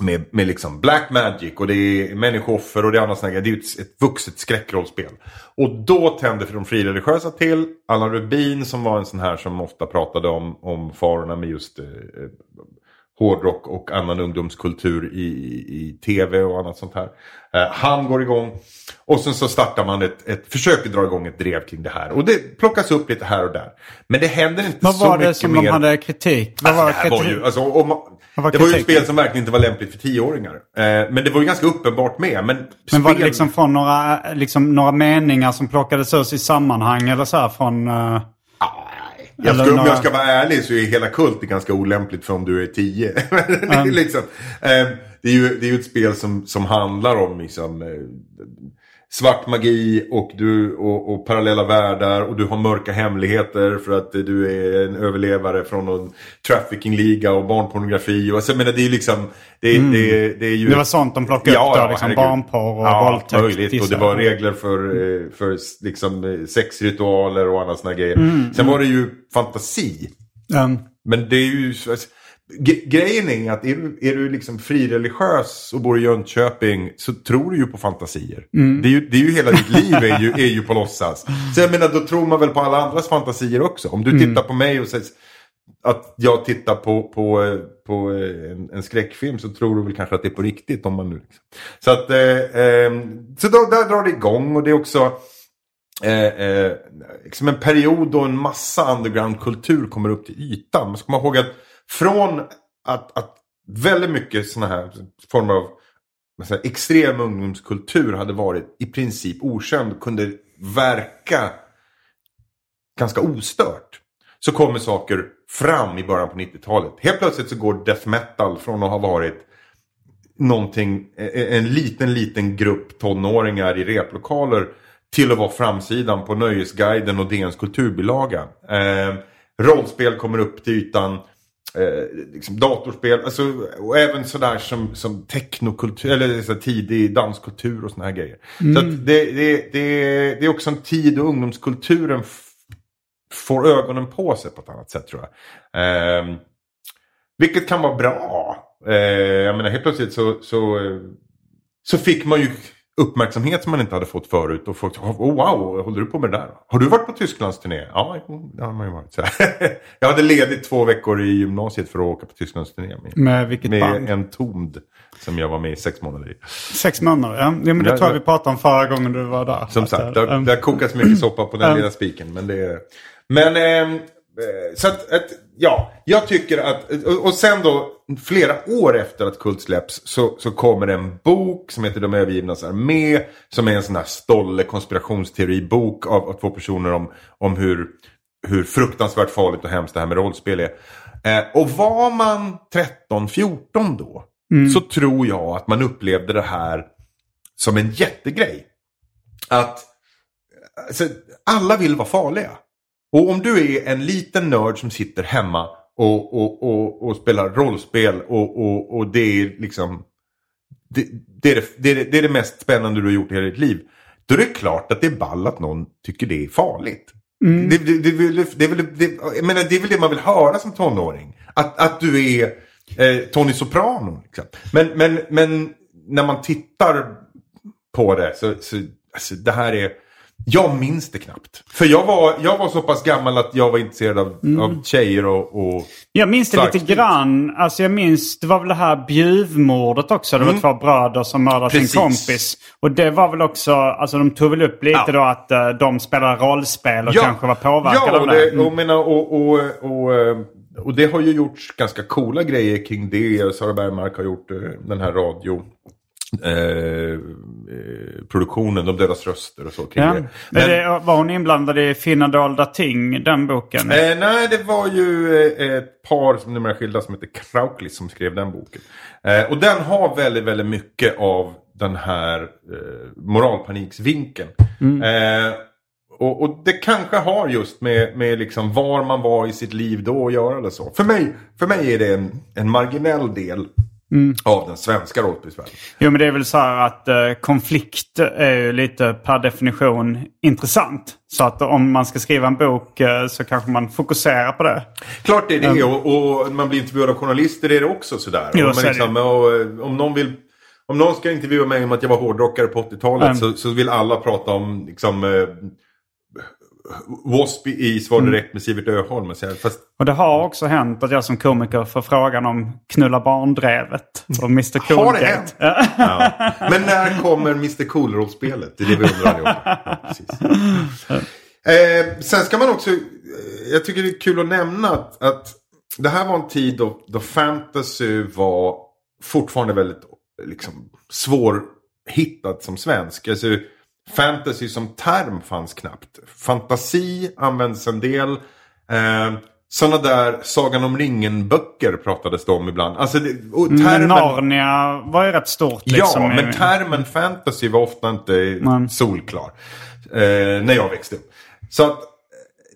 med, med liksom black magic och det är människooffer och det är andra sånt. Det är ett, ett vuxet skräckrollspel. Och då tände för de frireligiösa till. Allan Rubin som var en sån här som ofta pratade om, om farorna med just eh, eh hårdrock och annan ungdomskultur i, i, i tv och annat sånt här. Eh, han går igång. Och sen så startar man ett, ett, försöker dra igång ett drev kring det här. Och det plockas upp lite här och där. Men det händer inte Vad så var det mycket som mer. de hade kritik? Vad Alltså, var det här var kritik? ju, alltså, man, Vad var det var ju ett spel som verkligen inte var lämpligt för tioåringar. Eh, men det var ju ganska uppenbart med. Men, Men var det liksom från några, liksom, några meningar som plockades ut i sammanhang eller så här från... eh, Jag ska, om några- jag ska vara ärlig så är hela Kult ganska olämpligt för om du är tio. [laughs] det, är liksom, eh, det, är ju, det är ju ett spel som, som handlar om liksom, eh, svart magi och, du, och, och parallella världar och du har mörka hemligheter för att du är en överlevare från någon trafficking-liga och barnpornografi. Och, alltså, jag menar, det är ju liksom... Det, det, det, är ju, Det var sånt de plockade upp då, liksom barnporr och ja, våldtäkt, möjligt. Och det var regler för, eh, för liksom, eh, sexritualer och andra såna grejer. Mm, Sen var det ju fantasi. Men det är ju... alltså, grejen är att är du, är du liksom frireligiös och bor i Jönköping så tror du ju på fantasier. Det, är ju, det är ju hela ditt liv är ju, är ju på låtsas. Så jag menar då tror man väl på alla andras fantasier också. Om du tittar på mig och säger att jag tittar på, på, på eh, en, en skräckfilm så tror du väl kanske att det är på riktigt. Om man nu, liksom. Så, att, eh, eh, så då, där drar det igång och det är också eh, eh, liksom en period då en massa undergroundkultur kommer upp till ytan. Man ska komma ihåg att från att, att väldigt mycket sådana här former av säger, extrem ungdomskultur hade varit i princip okänd kunde verka ganska ostört. Så kommer saker fram i början på 90-talet. Helt plötsligt så går death metal från att ha varit någonting, eh, en liten, liten grupp tonåringar i replokaler till att vara framsidan på Nöjesguiden och DNs kulturbilaga. Eh, rollspel kommer upp till ytan. Eh, liksom datorspel, alltså, och även sådär som, som technokultur, eller så tidig danskultur och såna här grejer. Så att det, det, det, det är också en tid då ungdomskulturen får ögonen på sig på ett annat sätt tror jag. Eh, vilket kan vara bra. Eh, jag menar helt plötsligt så, så, så fick man ju uppmärksamhet som man inte hade fått förut. Och folk oh, wow, håller du på med det där? Har du varit på Tysklandsturné? Ja, jo, det har man ju varit. [laughs] Så jag hade ledigt två veckor i gymnasiet för att åka på Tysklandsturné. Med, Med vilket med band? en tomd som jag var med i sex månader i. Sex månader, ja. ja men det Ja, tror jag ja. vi pratade om förra gången du var där. Som sagt, det har, det har kokats mycket [clears throat] soppa på den lilla spiken. Men det. Men, ehm, eh, så att, att, ja, jag tycker att, och, sen då, flera år efter att Kult släpps så, så kommer en bok som heter De övergivnas armé. Som är en sån här stolle konspirationsteoribok av, av två personer om, om hur, hur fruktansvärt farligt och hemskt det här med rollspel är. Eh, och var man 13-14 då, så tror jag att man upplevde det här som en jättegrej. Att alltså, alla vill vara farliga. Och om du är en liten nörd som sitter hemma och, och, och, och spelar rollspel och, och, och det är liksom det, det, är det, det, är det, mest spännande du har gjort i hela ditt liv. Då är det klart att det är ball att någon tycker det är farligt. Det, det, det, det, det, är väl, det, jag menar, det är väl det man vill höra som tonåring. Att, att du är eh, Tony Soprano. Liksom. Men, men, men när man tittar på det så, så alltså, det här är... Jag minns det knappt. För jag var, jag var så pass gammal att jag var intresserad av, av tjejer och... och Jag minns det lite grann. Alltså jag minns, det var väl det här bjuvmordet också. Det var två bröder som mördade sin Mm. Precis. kompis. Och det var väl också, alltså de tog väl upp lite Ja. då att eh, de spelade rollspel och kanske var påverkade ja, av och det. det. Och, menar, och, och, och, eh, och det har ju gjorts ganska coola grejer kring det. Sara Bergmark har gjort eh, den här radio... Eh, eh, produktionen, De dödas röster och så kring Ja. det. Men det, var hon inblandad i Finna dolda ting, den boken? eh, nej, det var ju eh, ett par som numera skilda som heter Krauklis som skrev den boken. Eh, och den har väldigt, väldigt mycket av den här eh, moralpaniksvinkeln. Eh, och, och det kanske har just med, med liksom var man var i sitt liv då att göra eller så. För mig, för mig är det en, en marginell del av den svenska rollspelsvärlden. Jo men det är väl så här att eh, konflikt är ju lite per definition intressant. Så att om man ska skriva en bok eh, så kanske man fokuserar på det. Klart det är det och, och man blir intervjuad av journalister är det också sådär. Jo, om, så liksom, och, eh, om någon vill om någon ska intervjua mig om att jag var hårdrockare på 80-talet Mm. så, så vill alla prata om liksom, eh, W.A.S.P. i Svar Mm. direkt med Sivert Öholm. Och så här, Fast Och det har också hänt att jag som komiker får frågan om knulla barndrevet och Mr Har det hänt? Ja. Men när kommer Mr Cool-rollspelet? Det är det vi undrar allihop. Ja, precis. Eh, sen ska man också, eh, jag tycker det är kul att nämna att, att det här var en tid då, då fantasy var fortfarande väldigt liksom, svårhittat som svensk. Alltså, fantasy som term fanns knappt. Fantasi används en del. Eh, sådana där Sagan om ringen-böcker pratades det om ibland. Alltså, det, Men termen... Narnia var ju rätt stort. Liksom, Ja, men termen fantasy var ofta inte Nej. solklar. Eh, när jag växte upp. Så att eh,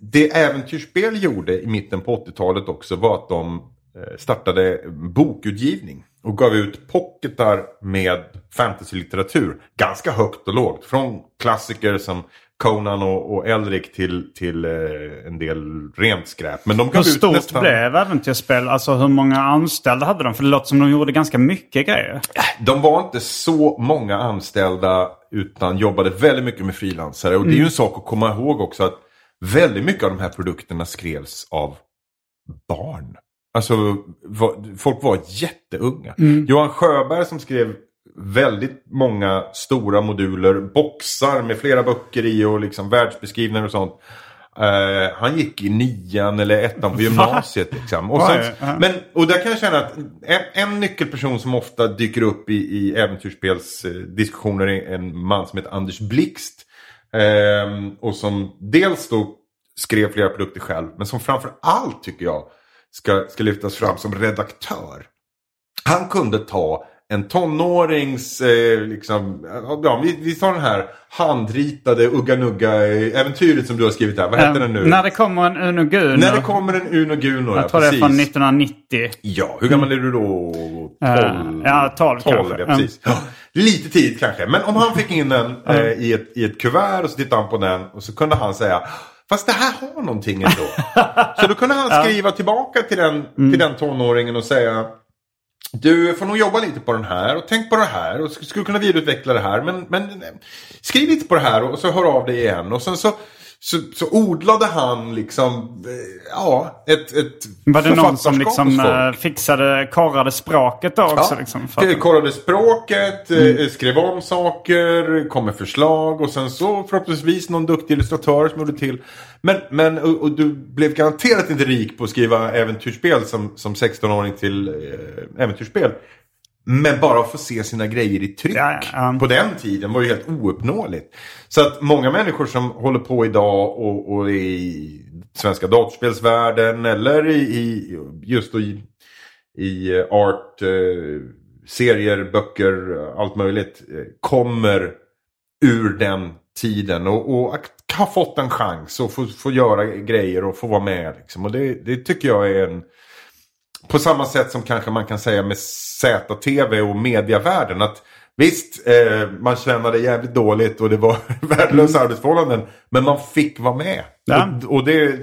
det äventyrsspel gjorde i mitten på 80-talet också var att de eh, startade bokutgivning. Och gav ut pocketar med fantasylitteratur. Ganska högt och lågt. Från klassiker som Conan och, och Elric till, till eh, en del rent skräp. Men de gav Hur ut stort nästan... blev äventyrsspel? Alltså hur många anställda hade de? För det låter som de gjorde ganska mycket grejer. De var inte så många anställda utan jobbade väldigt mycket med frilansare. Och det är ju en sak att komma ihåg också att väldigt mycket av de här produkterna skrevs av barn. Alltså folk var jätteunga. Johan Sjöberg som skrev väldigt många stora moduler, boxar med flera böcker i och liksom världsbeskrivningar och sånt. Eh, han gick i nian eller ettan på gymnasiet. Liksom. Och, sen, men, och där kan jag känna att en, en nyckelperson som ofta dyker upp i, i äventyrsspelsdiskussioner är en man som heter Anders Blixt. Ehm, och som dels då skrev flera produkter själv, men som framför allt tycker jag ska, ska lyftas fram som redaktör. Han kunde ta en tonårings, eh, liksom, ja, vi, vi tar den här handritade Ugga Nugga-äventyret som du har skrivit här. Vad heter den nu? När det kommer en Uno Guno. När det kommer en Uno Guno, ja, Jag tror det är från 1990. Ja, hur gammal är du då? 12? Eh, ja, 12 kanske. ja, precis. Ja, lite tid kanske. Men om han fick in den eh, i, ett, i ett kuvert och så tittade han på den och så kunde han säga Fast det här har någonting ändå. så då kunde han [laughs] skriva tillbaka till den, Mm. till den tonåringen och säga du får nog jobba lite på den här och tänk på det här och sk- skulle kunna vidareutveckla det här. Men, men skriv lite på det här och så hör av dig igen. Och sen så, så, så odlade han liksom, eh, ja, ett, ett Var det någon som liksom eh, fixade, korrade språket då också? Ja, Liksom, för att- kollade språket, Mm. eh, skrev om saker, kom med förslag och sen så förhoppningsvis någon duktig illustratör som gjorde till. Men, men och, och du blev garanterat inte rik på att skriva äventyrsspel som, som 16-åring till eh, äventyrsspel. Men bara att få se sina grejer i tryck Ja, ja. på den tiden var ju helt ouppnåeligt. Så att många människor som håller på idag och, och i svenska datorspelsvärlden eller i, i just i, i art, eh, serier, böcker, allt möjligt eh, kommer ur den tiden och, och att ha fått en chans och få, få göra grejer och få vara med. Liksom. Och det, det tycker jag är en... På samma sätt som kanske man kan säga med ZTV och mediavärlden. Att Visst, eh, man tjänade jävligt dåligt och det var [laughs] värdelösa arbetsförhållanden. Men man fick vara med. Ja. Och, och det...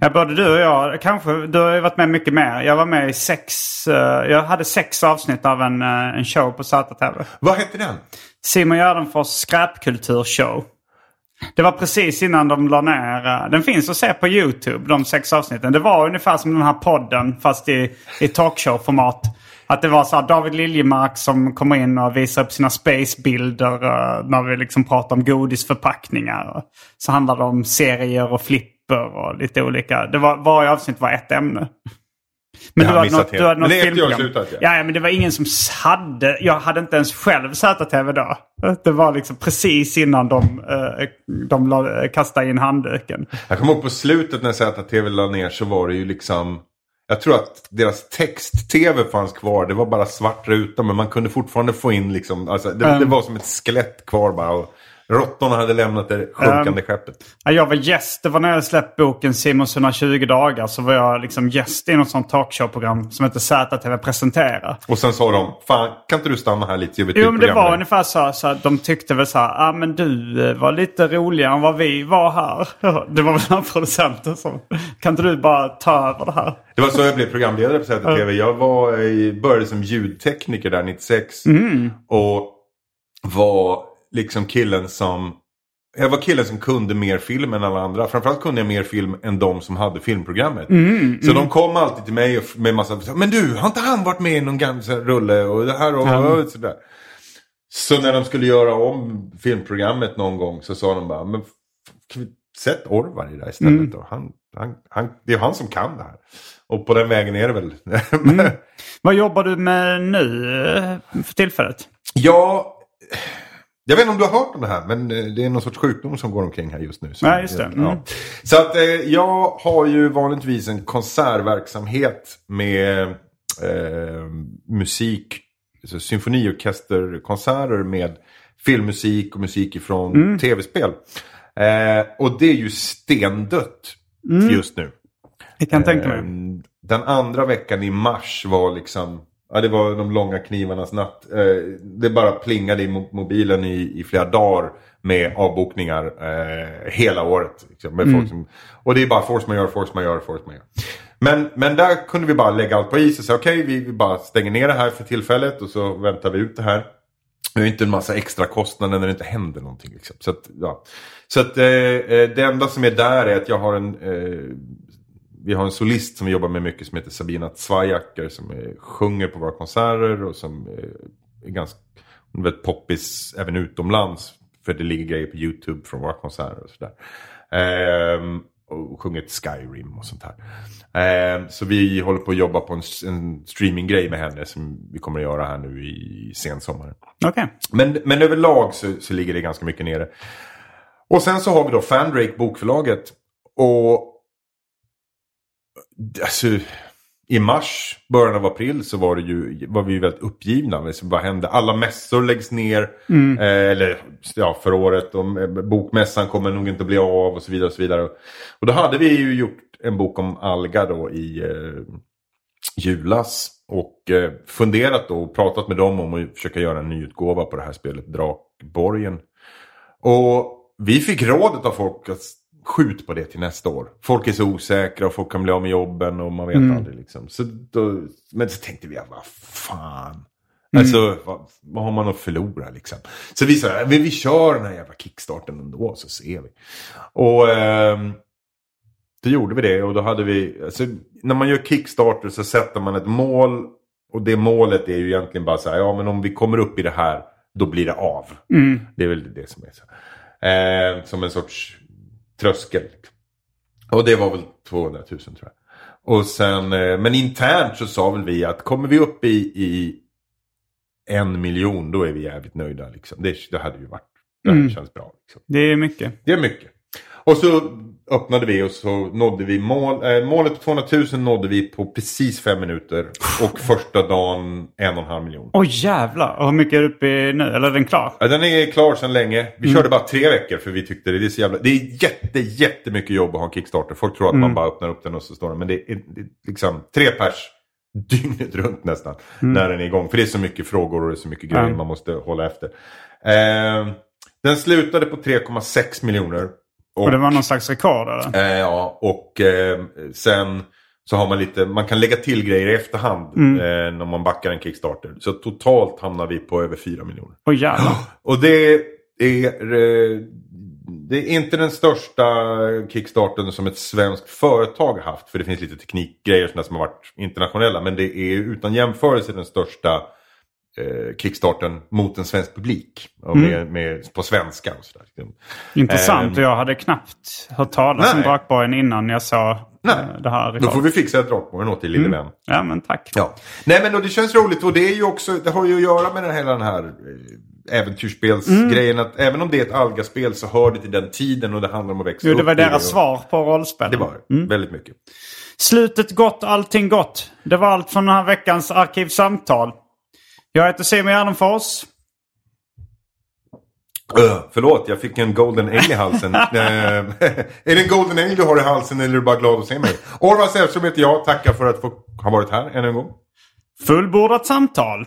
Ja, både du och jag, kanske, du har ju varit med mycket mer. Jag var med i sex, eh, jag hade sex avsnitt av en, eh, en show på ZTV. Vad hette den? Simon Gärdenfors skräpkulturshow. Det var precis innan de la ner. Eh, den finns att se på YouTube, de sex avsnitten. Det var ungefär som den här podden fast i, i talkshow-format. Att det var så här David Liljemark som kommer in och visar upp sina spacebilder uh, när vi liksom pratar om godisförpackningar. Så handlar det om serier och flipper och lite olika. Det var, varje avsnitt var ett ämne. Men Det du hade något, du hade något efter jag har filmprogram. ja. ja. men det var ingen som hade. Jag hade inte ens själv ZTV då. Det var liksom precis innan de, eh, de la, kastade in handduken. Jag kommer ihåg på slutet när ZTV la ner så var det ju liksom... Jag tror att deras text-tv fanns kvar. Det var bara svart ruta men man kunde fortfarande få in liksom... Alltså, det, Mm. det var som ett skelett kvar bara. Och råttorna hade lämnat det sjunkande Um, skeppet. Ja, jag var gäst. Det var när jag släppte boken Simons 120 dagar. Så var jag liksom gäst i något sånt talkshow-program som heter ZTV presenterar. Och sen sa de, fan kan inte du stanna här lite Jo till men det var med dig?" ungefär så, så att de tyckte väl så här, ah, men du eh, var lite roligare än vad vi var här. [laughs] Det var väl den producenten som, kan inte du bara ta över det här? Det var så jag blev programledare på ZTV. Jag var, i- började som ljudtekniker där 96. Mm. Och var liksom killen som... Jag var killen som kunde mer film än alla andra. Framförallt kunde jag mer film än de som hade filmprogrammet. Mm, så de kom alltid till mig och med massa... Men du, har inte han varit med i någon gammal rulle och det här och, och sådär. Så när de skulle göra om filmprogrammet någon gång så sa de bara... Men sätt Orvar i det istället Mm. då? Han, han, han, det är han som kan det här. Och på den vägen är det väl. Mm. [laughs] Vad jobbar du med nu eh, för tillfället? Ja, jag vet inte om du har hört om det här, men eh, det är någon sorts sjukdom som går omkring här just nu. Ja, just det. Mm. Ja. Så att eh, jag har ju vanligtvis en konsertverksamhet med eh, musik, alltså symfoniorkesterkonserter med filmmusik och musik ifrån Mm. tv-spel. Eh, och det är ju stendött Mm. just nu. Jag kan tänka mig. Eh, Den andra veckan i mars var liksom Ja, det var de långa knivarnas natt. Eh, det bara plingade i mo- mobilen i, i flera dagar med avbokningar eh, hela året. Liksom, med folk som, och det är bara force majeure, force majeure, force majeure. Men, men där kunde vi bara lägga allt på is och säga okej, vi, vi bara stänger ner det här för tillfället och så väntar vi ut det här. Det är inte en massa extra kostnader när det inte händer någonting. Liksom. Så att, ja. så att eh, eh, det enda som är där är att jag har en eh, vi har en solist som vi jobbar med mycket som heter Sabina Zwajacker som eh, sjunger på våra konserter och som eh, är ganska hon är väldigt poppis även utomlands. För det ligger grejer på YouTube från våra konserter och sådär. Ehm, och sjungit Skyrim och sånt här. Ehm, så vi håller på att jobba på en, en streaminggrej med henne som vi kommer att göra här nu i sensommaren. Okej. Men, men överlag så, så ligger det ganska mycket nere. Och sen så har vi då Fandrake, bokförlaget. Och alltså, i mars, början av april så var, det ju, var vi ju väldigt uppgivna. Liksom, vad hände? Alla mässor läggs ner. Eh, eller ja, för året. Och, eh, bokmässan kommer nog inte bli av och så vidare. Och, så vidare. och då hade vi ju gjort en bok om Alga då i eh, julas. Och eh, funderat då och pratat med dem om att försöka göra en ny utgåva på det här spelet Drakborgen. Och vi fick rådet av folk att skjut på det till nästa år. Folk är så osäkra och folk kan bli av med jobben och man vet aldrig liksom. Så då, men så tänkte vi, vad fan. Alltså vad, vad har man att förlora liksom. Så vi sa, men vi kör den här jävla kickstarten ändå så ser vi. Och ehm, då gjorde vi det och då hade vi, alltså, när man gör Kickstarter så sätter man ett mål. Och det målet är ju egentligen bara så här, ja men om vi kommer upp i det här, då blir det av. Det är väl det som är så. Eh, som en sorts tröskel. Och det var väl 200 000 tror jag. Och sen, eh, men internt så sa väl vi att kommer vi upp i, i en miljon då är vi jävligt nöjda. Liksom. Det, det hade ju varit, det hade känts bra. Liksom. Det är mycket. Det är mycket. Och så öppnade vi och så nådde vi mål, äh, målet på 200 000 nådde vi på precis fem minuter. Och första dagen en och en halv miljon. Oj jävlar. Och hur mycket är du uppe i nu? Eller är den klar? Ja, den är klar sedan länge. Vi körde bara tre veckor för vi tyckte det är så jävla... Det är jätte, jättemycket jobb att ha en Kickstarter. Folk tror att man bara öppnar upp den och så står den. Men det är, det är liksom tre pers dygnet runt nästan. När den är igång. För det är så mycket frågor och det är så mycket grejer man måste hålla efter. Eh, den slutade på 3,6 miljoner. Och det var någon slags rekord eller? Eh, ja, och eh, sen så har man lite, man kan lägga till grejer i efterhand Mm. eh, när man backar en Kickstarter. Så totalt hamnar vi på över 4 miljoner. Jävlar. [gasps] Och det är, eh, det är inte den största Kickstarten som ett svenskt företag har haft. För det finns lite teknikgrejer som har varit internationella. Men det är utan jämförelse den största eh, Kickstarten mot en svensk publik. Och Mm. med, med, på svenska och sådär. Intressant. Ehm. Och jag hade knappt hört talas om Nej. Drakborgen innan jag såg Nej. eh, det här Då får vi fixa ett Drakborgen åt dig lille vän. Ja men tack. Ja. Nej men och det känns roligt och det är ju också, det har ju att göra med den hela den här eh, äventyrsspelsgrejen. Att även om det är ett Alga-spel så hör det till den tiden och det handlar om att växa Jo, upp det var deras och- svar på rollspel. Det var det. Väldigt mycket. Slutet gott, allting gott. Det var allt från den här veckans Arkivsamtal. Jag heter Simon Gärdenfors. Öh, förlåt, jag fick en golden ale i halsen. [laughs] Eh, [laughs] är det en golden ale du har i halsen eller är du bara glad att se mig? Orvar Sävström heter jag. Tackar för att få ha varit här ännu en gång. Fullbordat samtal.